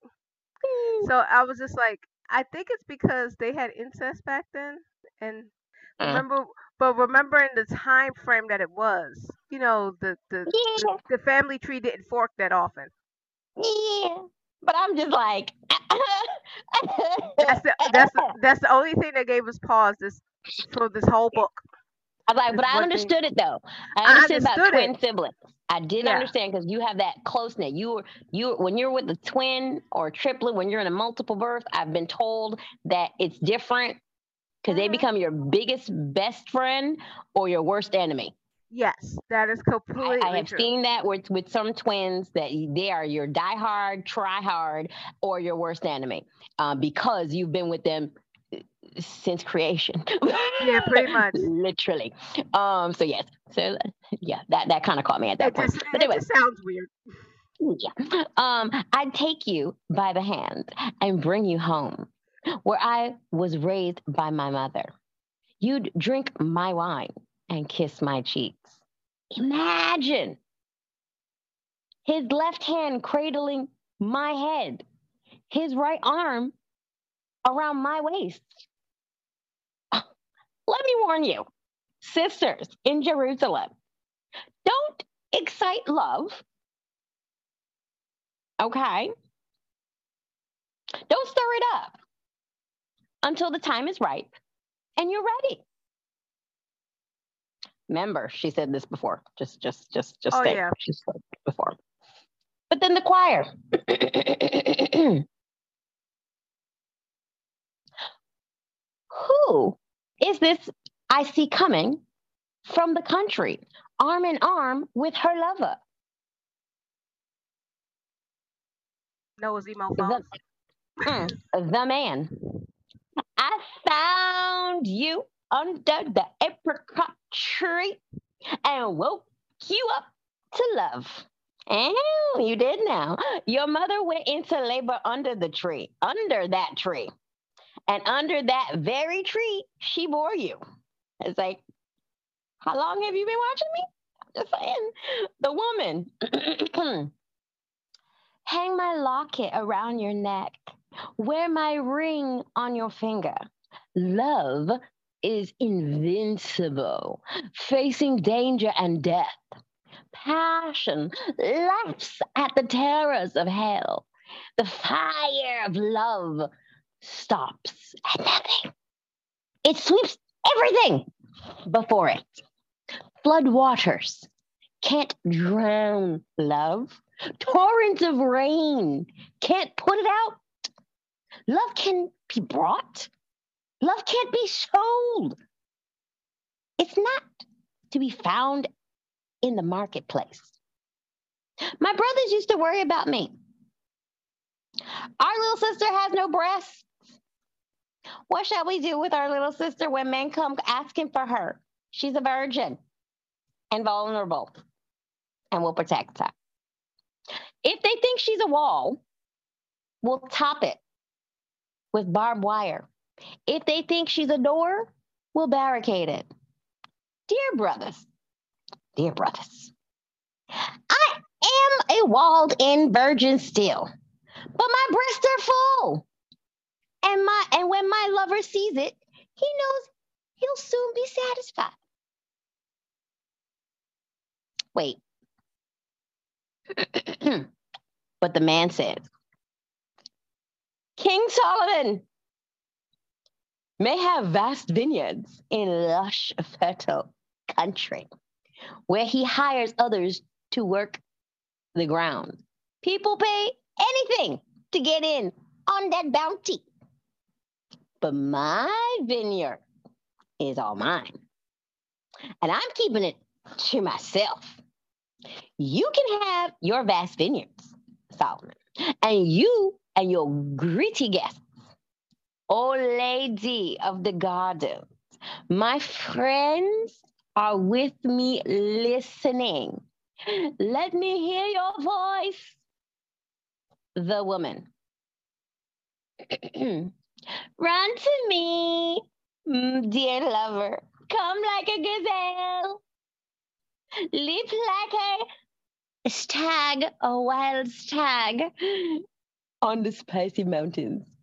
So I was just like, I think it's because they had incest back then, and Uh. remember, but remembering the time frame that it was, you know, the the yeah, the family tree didn't fork that often. Yeah. But I'm just like, That's the that's the, that's the only thing that gave us pause this for this whole book. I'm like, but I one thing- understood it though. I I understood about it. twin siblings. I did Yeah. understand because you have that close knit. You were you when you're with a twin or a triplet, when you're in a multiple birth, I've been told that it's different because they Mhm. become your biggest best friend or your worst enemy. Yes, that is I, completely I have true. seen that with with some twins that they are your die hard, try hard, or your worst enemy uh, because you've been with them uh, since creation. Yeah, pretty *laughs* much. Literally. Um. So yes. So yeah, that that kind of caught me at that It point. just, But it anyway, sounds weird. yeah. Um. I'd take you by the hand and bring you home, where I was raised by my mother. You'd drink my wine and kiss my cheeks. Imagine his left hand cradling my head, his right arm around my waist. *sighs* Let me warn you, sisters in Jerusalem, don't excite love. Okay? Don't stir it up until the time is ripe and you're ready. Remember, she said this before. Just, just, just, just Oh, yeah. she said before. But then the choir. *clears throat* Who is this I see coming from the country, arm in arm with her lover? Noah's emo The, phones. *laughs* Mm, the man. I found you under the apricot tree and woke you up to love. And you did now. Your mother went into labor under the tree, under that tree. And under that very tree, she bore you. It's like, how long have you been watching me? I'm Just saying. The woman. *clears throat* Hang my locket around your neck. Wear my ring on your finger. Love is invincible, facing danger and death. Passion laughs at the terrors of hell. The fire of love stops at nothing. It sweeps everything before it. Flood waters can't drown love. Torrents of rain can't put it out. Love can be brought. Love can't be sold. It's not to be found in the marketplace. My brothers used to worry about me. Our little sister has no breasts. What shall we do with our little sister when men come asking for her? She's a virgin and vulnerable, and we'll protect her. If they think she's a wall, we'll top it with barbed wire. If they think she's a door, we'll barricade it. Dear brothers, dear brothers, I am a walled in virgin still, but my breasts are full. And my and when my lover sees it, he knows he'll soon be satisfied. Wait. *clears throat* but the man said, King Solomon may have vast vineyards in lush, fertile country where he hires others to work the ground. People pay anything to get in on that bounty. But my vineyard is all mine. And I'm keeping it to myself. You can have your vast vineyards, Solomon, and you and your gritty guests, oh lady of the Garden, my friends are with me listening. Let me hear your voice. The woman. *clears throat* Run to me, mm, dear lover. Come like a gazelle. Leap like a stag, a wild stag on the spicy mountains.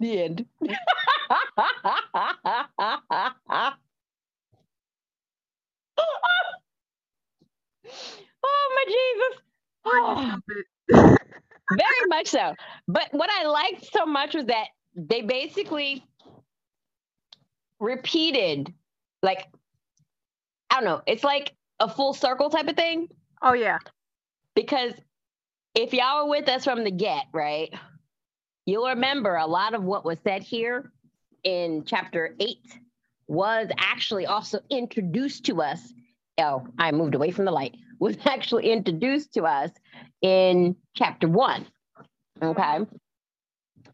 The end. *laughs* oh my Jesus. Oh. *laughs* Very much so. But what I liked so much was that they basically repeated, like, I don't know, it's like a full circle type of thing. Oh, yeah. Because if y'all were with us from the get, right, you'll remember a lot of what was said here in chapter eight was actually also introduced to us. Oh, I moved away from the light. *laughs* Was actually introduced to us in chapter one. Okay.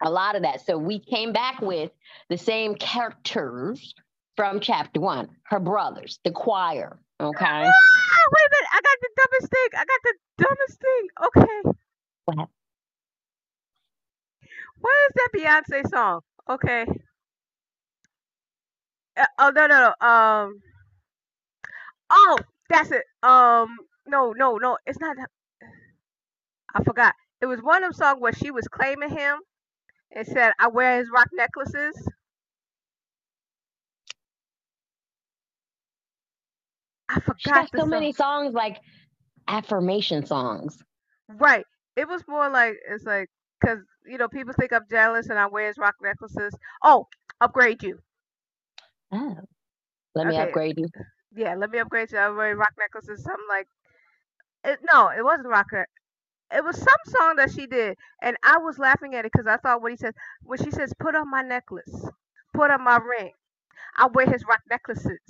A lot of that. So we came back with the same characters from chapter one, her brothers, the choir. Okay. Ah, wait a minute. I got the dumbest thing. I got the dumbest thing. Okay. What happened? What is that Beyonce song? Okay. Uh, oh no no no. Um. Oh, that's it. Um. No no no. It's not. That. I forgot. It was one of them songs where she was claiming him and said, "I wear his rock necklaces." I forgot. She got so song. many songs like affirmation songs. Right. It was more like it's like because you know people think I'm jealous and I wear his rock necklaces. Oh, upgrade you. Oh, let me okay. upgrade you. Yeah, let me upgrade you. I wear rock necklaces. Something like it. No, it wasn't rock. It was some song that she did, and I was laughing at it because I thought what he said when she says, "Put on my necklace, put on my ring." I wear his rock necklaces.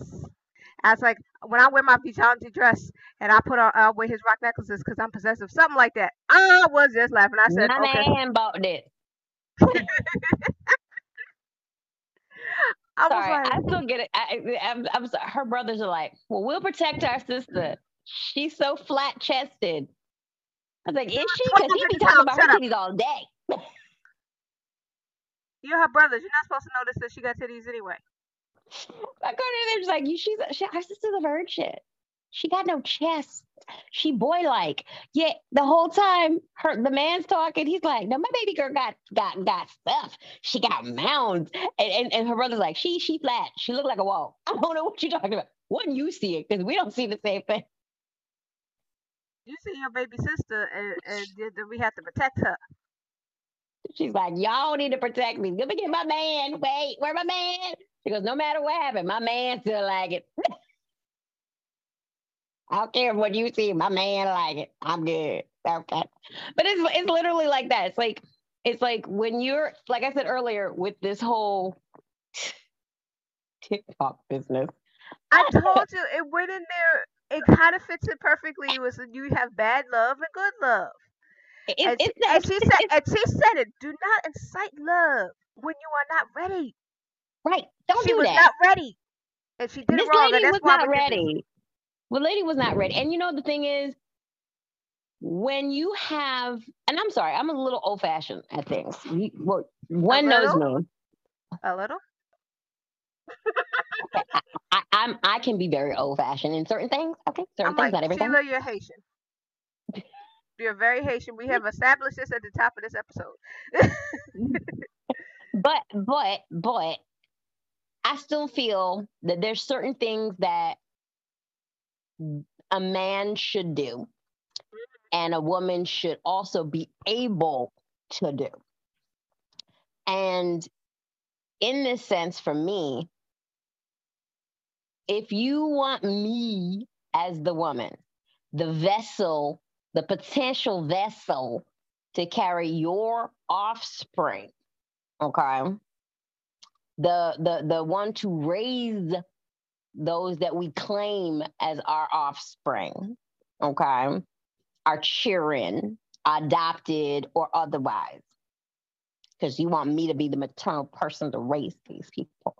I was like, when I wear my Vigilante dress and I put on, uh, I wear his rock necklaces because I'm possessive, something like that. I was just laughing. I said, my okay. man bought it. *laughs* I sorry, like, I still get it. I, I'm, I'm sorry. Her brothers are like, well, we'll protect our sister. She's so flat chested. I was like, is she? Because he be talking about her titties all day. You're her brothers. You're not supposed to notice that she got titties anyway. I go in there, just like, you, she's she, her sister's a virgin. She got no chest. She boy like. Yet the whole time her the man's talking, he's like, no, my baby girl got got got stuff. She got mounds. And, and, and her brother's like, she she flat. She looked like a wall. *laughs* I don't know what you're talking about. Wouldn't you see it? Because we don't see the same thing. You see your baby sister and, and then we have to protect her. She's like, y'all need to protect me. Let me get my man. Wait, where my man? She goes, no matter what happened, my man still like it. *laughs* I don't care what you see, my man like it. I'm good. Okay. But it's it's literally like that. It's like it's like when you're like I said earlier with this whole *laughs* TikTok business. I told you it went in there. It kind of fits it perfectly. It was you have bad love and good love. It, and, it's, and she said, and she said it. Do not incite love when you are not ready. Right. Don't she do was that. not ready. And she did this it wrong. lady was not ready. Well, lady was not ready. And you know the thing is, when you have, and I'm sorry, I'm a little old fashioned at things. well, one knows me. A little. *laughs* okay, I, I, I'm I can be very old fashioned in certain things. Okay, certain I'm things, like, not everything. Sheila, you're Haitian. You're very Haitian. We have established this at the top of this episode. *laughs* but but but I still feel that there's certain things that a man should do and a woman should also be able to do. And in this sense, for me, if you want me as the woman, the vessel, the potential vessel to carry your offspring, okay? The the the one to raise those that we claim as our offspring, okay? Our children, adopted or otherwise. Because you want me to be the maternal person to raise these people.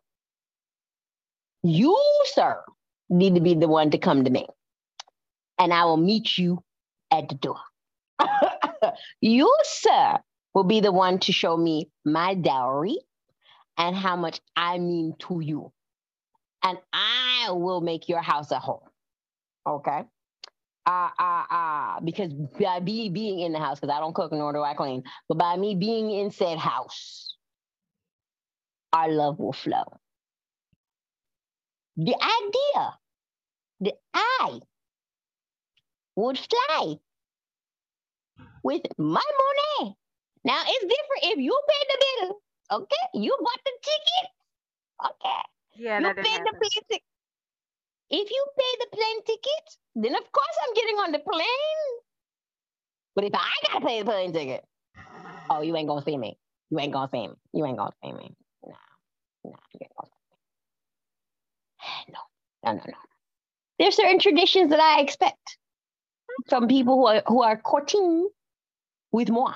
You, sir, need to be the one to come to me. And I will meet you at the door. *laughs* you, sir, will be the one to show me my dowry and how much I mean to you. And I will make your house a home. Okay. Uh, uh, uh, because by me being in the house, because I don't cook nor do I clean, but by me being in said house, our love will flow the idea that I would fly with my money. Now it's different if you pay the bill, okay? You bought the ticket, okay? Yeah, you paid the plane ticket. If you pay the plane ticket, then of course I'm getting on the plane. But if I gotta pay the plane ticket, oh, you ain't gonna see me. You ain't gonna see me. You ain't gonna see me. No, no, you ain't gonna see me. No, no, no, no. There's certain traditions that I expect from people who are who are courting with moi.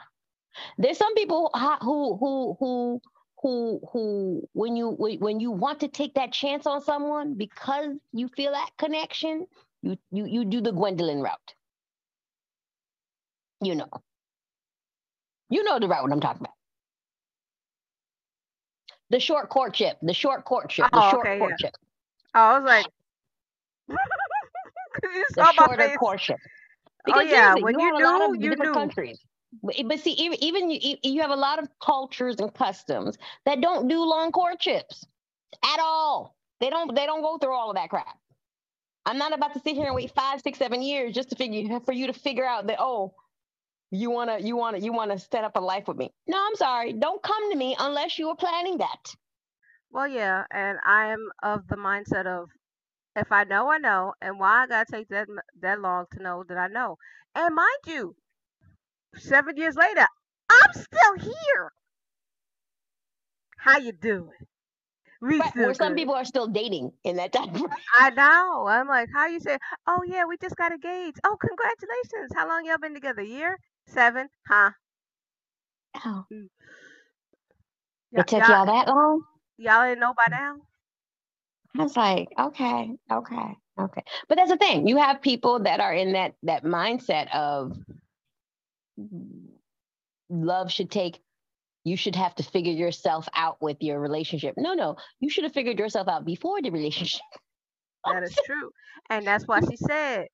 There's some people who who who who who when you when you want to take that chance on someone because you feel that connection, you you you do the Gwendolyn route. You know. You know the route I'm talking about. The short courtship, the short courtship, the Oh, short okay, yeah. courtship, Oh, I was like, *laughs* the shorter courtship. Oh Because yeah, when you you have a lot knew, of you different knew. countries. But, see, even you, you- have a lot of cultures and customs that don't do long courtships at all. They don't they don't go through all of that crap. I'm not about to sit here and wait five, six, seven years just to figure for you to figure out that oh, you wanna you wanna you wanna set up a life with me. No, I'm sorry. Don't come to me unless you are planning that. Well, yeah, and I am of the mindset of if I know, I know, and why I gotta take that that long to know that I know. And mind you, seven years later, I'm still here. How you doing? We Right. Where some good. people are still dating in that time. *laughs* I know. I'm like, how you say? Oh yeah, we just got engaged. Oh, congratulations. How long y'all been together? A year? Seven? Huh? Oh, Mm. it took y'all, y'all that long? y'all didn't know by now? I was like, okay, okay, okay. But that's the thing. You have people that are in that that mindset of love should take you should have to figure yourself out with your relationship. No, no. You should have figured yourself out before the relationship. *laughs* That is true, and that's why she said.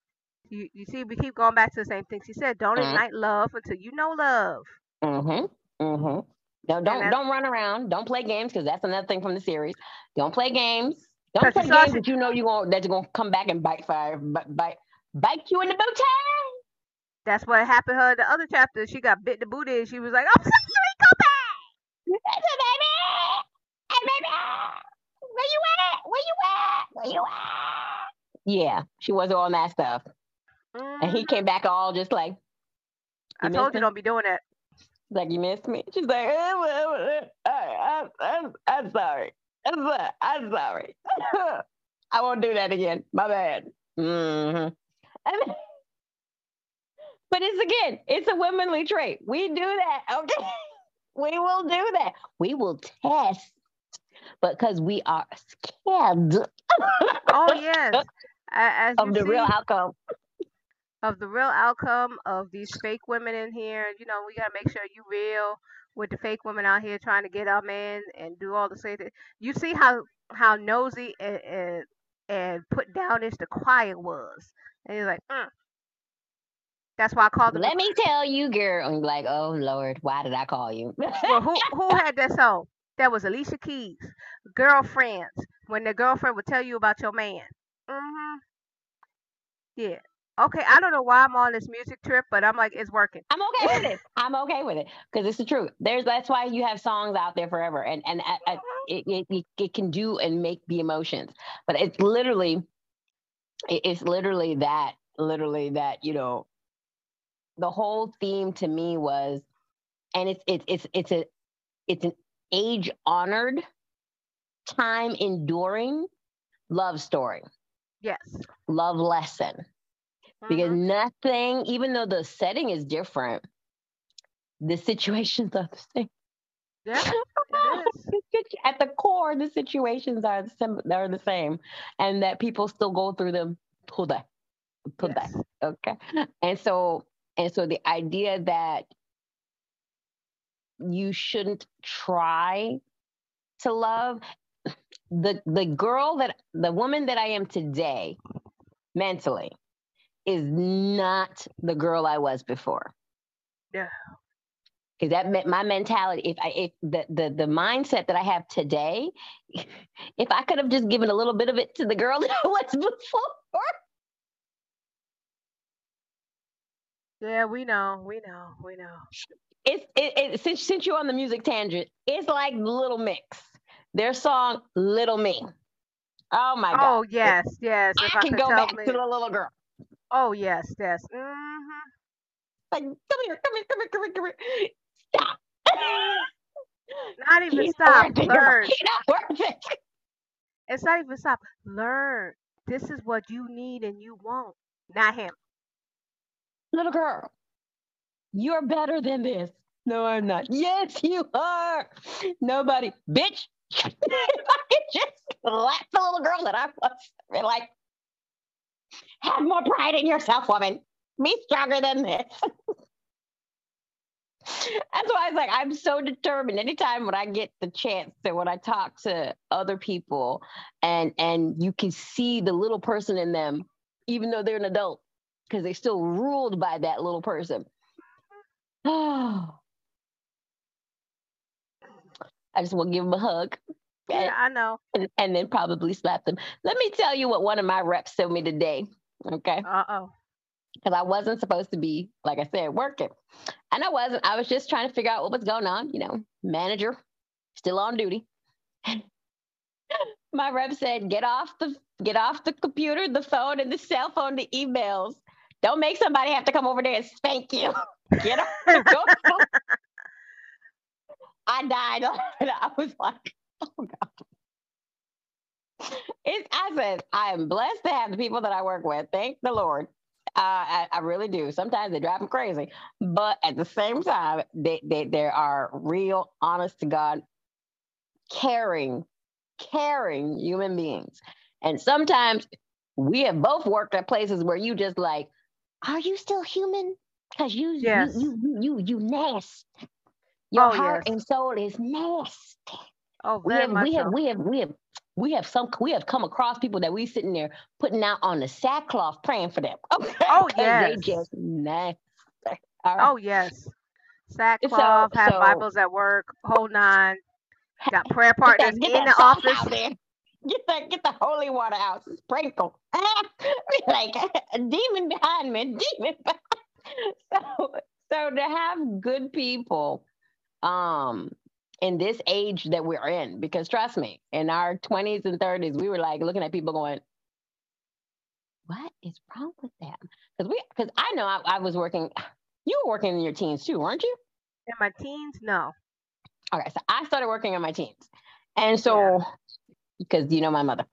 You, you see, we keep going back to the same thing. She said, "Don't mm-hmm. ignite love until you know love." Mm-hmm. No, don't don't run around. Don't play games because that's another thing from the series. Don't play games. Don't play games that you know you going that you're gonna come back and bite fire, bite bite, bite you in the booty. That's what happened to her in the other chapter. She got bit in the booty, and she was like, "I'm sorry, go back." A baby. Hey, baby. Where you at? Where you at? Where you at? Yeah, she was all that stuff. And he came back all just like, I told you me? don't be doing that. Like, you missed me? She's like, "Eh, well, eh, I, I, I'm, I'm sorry. I'm, so- I'm sorry. *laughs* I won't do that again. My bad. Mm hmm *laughs* but it's again, it's a womanly trait. We do that. Okay. *laughs* We will do that. We will test because we are scared Oh *laughs* yes, as of the see real outcome. of the real outcome of these fake women in here. You know, we gotta make sure you real with the fake women out here trying to get our man and do all the same thing. You see how how nosy and and, and put downish the quiet was, and he's like, mm. That's why I called him. the Let me tell you, girl. And you're like, oh Lord, why did I call you? Well, who *laughs* who had that song? That was Alicia Keys. Girlfriends. When the girlfriend would tell you about your man. Mhm. Yeah. Okay, I don't know why I'm on this music trip, but I'm like, it's working. I'm okay with it. *laughs* I'm okay with it because it's the truth. There's that's why you have songs out there forever, and and uh, uh, it, it it can do and make the emotions. But it's literally, it's literally that, literally that. You know, the whole theme to me was, and it's it's it's it's a it's an age honored, time enduring love story. Yes. Love lesson because Mhm. nothing, even though the setting is different, the situations are the same. Yeah. *laughs* At the core, the situations are the same. They're the same, and that people still go through them today. Today, Yes. okay. And so, and so, the idea that you shouldn't try to love the the girl that the woman that I am today, mentally, is not the girl I was before. Yeah. Because that meant my mentality, if I if the, the the mindset that I have today, *laughs* if I could have just given a little bit of it to the girl *laughs* that I was before, Yeah, we know, we know, we know. it's it, it since since you're on the music tangent, it's like Little Mix. Their song Little Me. Oh my god. Oh yes, yes. If I I can go back me. to the little girl. Oh yes, yes. hmm Like, come here, come here, come here, come here, come here. Stop. *laughs* Not even He's stop. Learn. Not worth it. It's not even stop. Learn. This is what you need and you want. Not him. Little girl, you're better than this. No, I'm not. Yes, you are. Nobody, bitch. if *laughs* I just slap the little girl that I was, like, have more pride in yourself, woman. Be stronger than this. *laughs* That's why I was like, I'm so determined. Anytime when I get the chance to when I talk to other people and and you can see the little person in them, even though they're an adult, because they're still ruled by that little person. Oh. *sighs* I just want to give them a hug Yeah, I know. and, and then probably slap them. Let me tell you what one of my reps told me today. Okay. Uh oh. because I wasn't supposed to be, like I said, working. And I wasn't. I was just trying to figure out what was going on. You know, manager still on duty. And *laughs* my rep said, "Get off the get off the computer, the phone, and the cell phone, the emails. Don't make somebody have to come over there and spank you. *laughs* Get off. Go. *laughs* I died. *laughs* I was like, oh god. It's, I said, I am blessed to have the people that I work with. Thank the Lord. Uh, I, I really do. Sometimes they drive me crazy, but at the same time, they, they there are real, honest to God, caring, caring human beings. And sometimes we have both worked at places where you just like, are you still human? Because you, Yes. you, you, you, you, you nasty. Your Oh, heart yes. and soul is nasty Oh, we have we have so. we have we have we have some we have come across people that we sitting there putting out on the sackcloth praying for them. *laughs* Okay. Oh, 'Cause They just nasty. All oh, right. Oh yes. Sackcloth, have so- Bibles at work, whole nine. Got prayer partners in the office. *laughs* Get that get the holy water out. Sprinkle. *laughs* like a demon behind me, *laughs* demon behind. So so to have good people um in this age that we're in because trust me in our 20s and 30s we were like looking at people going what is wrong with them because we because i know I, I was working *sighs* you were working in your teens too weren't you In my teens, no. okay so i started working in my teens and so because you know my mother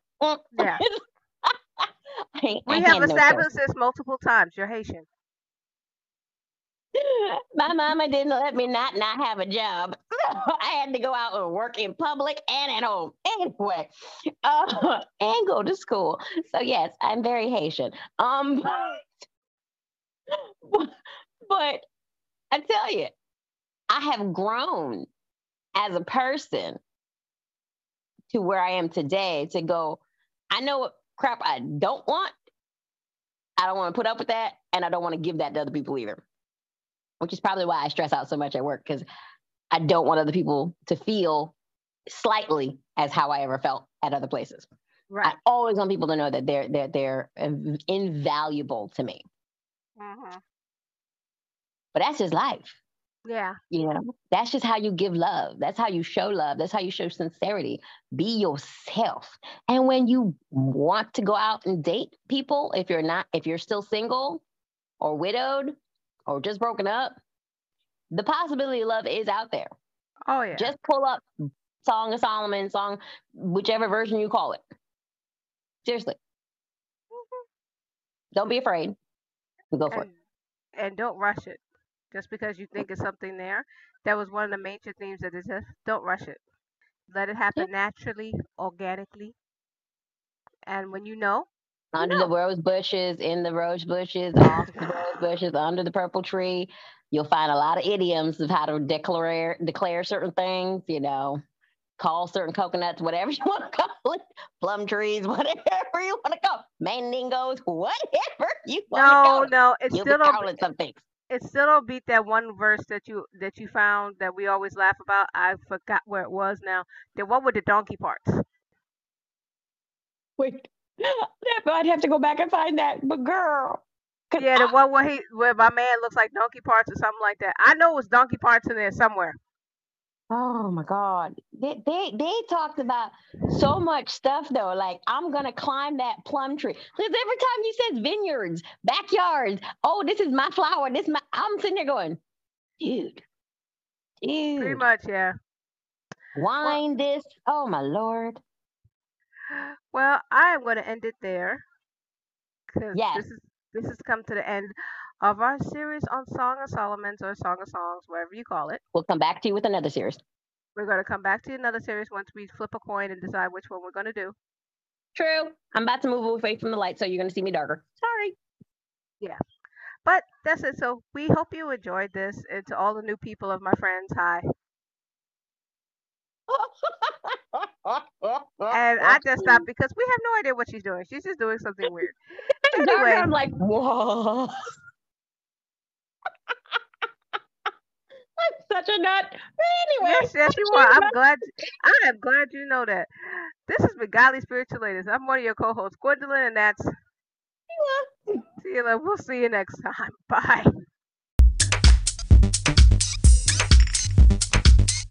Yeah. *laughs* I- We I have had no established this multiple times. You're Haitian. *laughs* My mama didn't let me not not have a job. *laughs* I had to go out and work in public and at home anyway, uh, and go to school. So yes, I'm very Haitian. Um, but, but I tell you, I have grown as a person to where I am today. To go, I know what crap I don't want. I don't want to put up with that, and I don't want to give that to other people either which is probably why I stress out so much at work because I don't want other people to feel slightly as how I ever felt at other places. Right. I always want people to know that they're they're they're invaluable to me. Mhm. But that's just life. Yeah. You know, that's just how you give love. That's how you show love. That's how you show sincerity. Be yourself. And when you want to go out and date people, if you're not, if you're still single or widowed or just broken up, the possibility of love is out there. Oh yeah. Just pull up Song of Solomon, song, whichever version you call it. Seriously. Mm-hmm. Don't be afraid. We go for it. and don't rush it. Just because you think it's something there. That was one of the major themes of this. Don't rush it. Let it happen naturally, organically. And when you know, it. Under know. the rose bushes, in the rose bushes, off the rose bushes, under the purple tree, you'll find a lot of idioms of how to declare declare certain things, you know call certain coconuts whatever *laughs* you want to call it, plum trees, *laughs* whatever you want to call, it. mandingos, whatever you want no, to call it. no, it You'll still be don't. calling some things. It still don't beat that one verse that you that you found that we always laugh about. I forgot where it was now. The one with the donkey parts. Wait, *laughs* I'd have to go back and find that. But girl, Yeah, the one where he where my man looks like donkey parts or something like that. I know it was donkey parts in there somewhere. Oh my God. They, they they talked about so much stuff though. Like I'm gonna climb that plum tree. Because every time you says vineyards, backyards, oh, this is my flower. This my I'm sitting there going, dude, dude. Pretty much, yeah. Wine this. Oh my lord. Well, I am gonna end it there. Cause Yes. this is this has come to the end of our series on Song of Solomon's or Song of Songs, whatever you call it. We'll come back to you with another series. We're going to come back to another series once we flip a coin and decide which one we're going to do. True. I'm about to move away from the light, so you're gonna see me darker. Sorry. Yeah. But that's it. So we hope you enjoyed this. And to all the new people of my friends, hi. And I just stopped because we have no idea what she's doing. She's just doing something weird. *laughs* Anyway. I'm like, whoa. *laughs* *laughs* such a nut. But anyway. Yes, yes, you are. I'm glad. I am glad you know that. This has been Godly Spiritual Ladies. I'm one of your co-hosts, Gwendolyn, and that's. See you. We'll see you next time. Bye.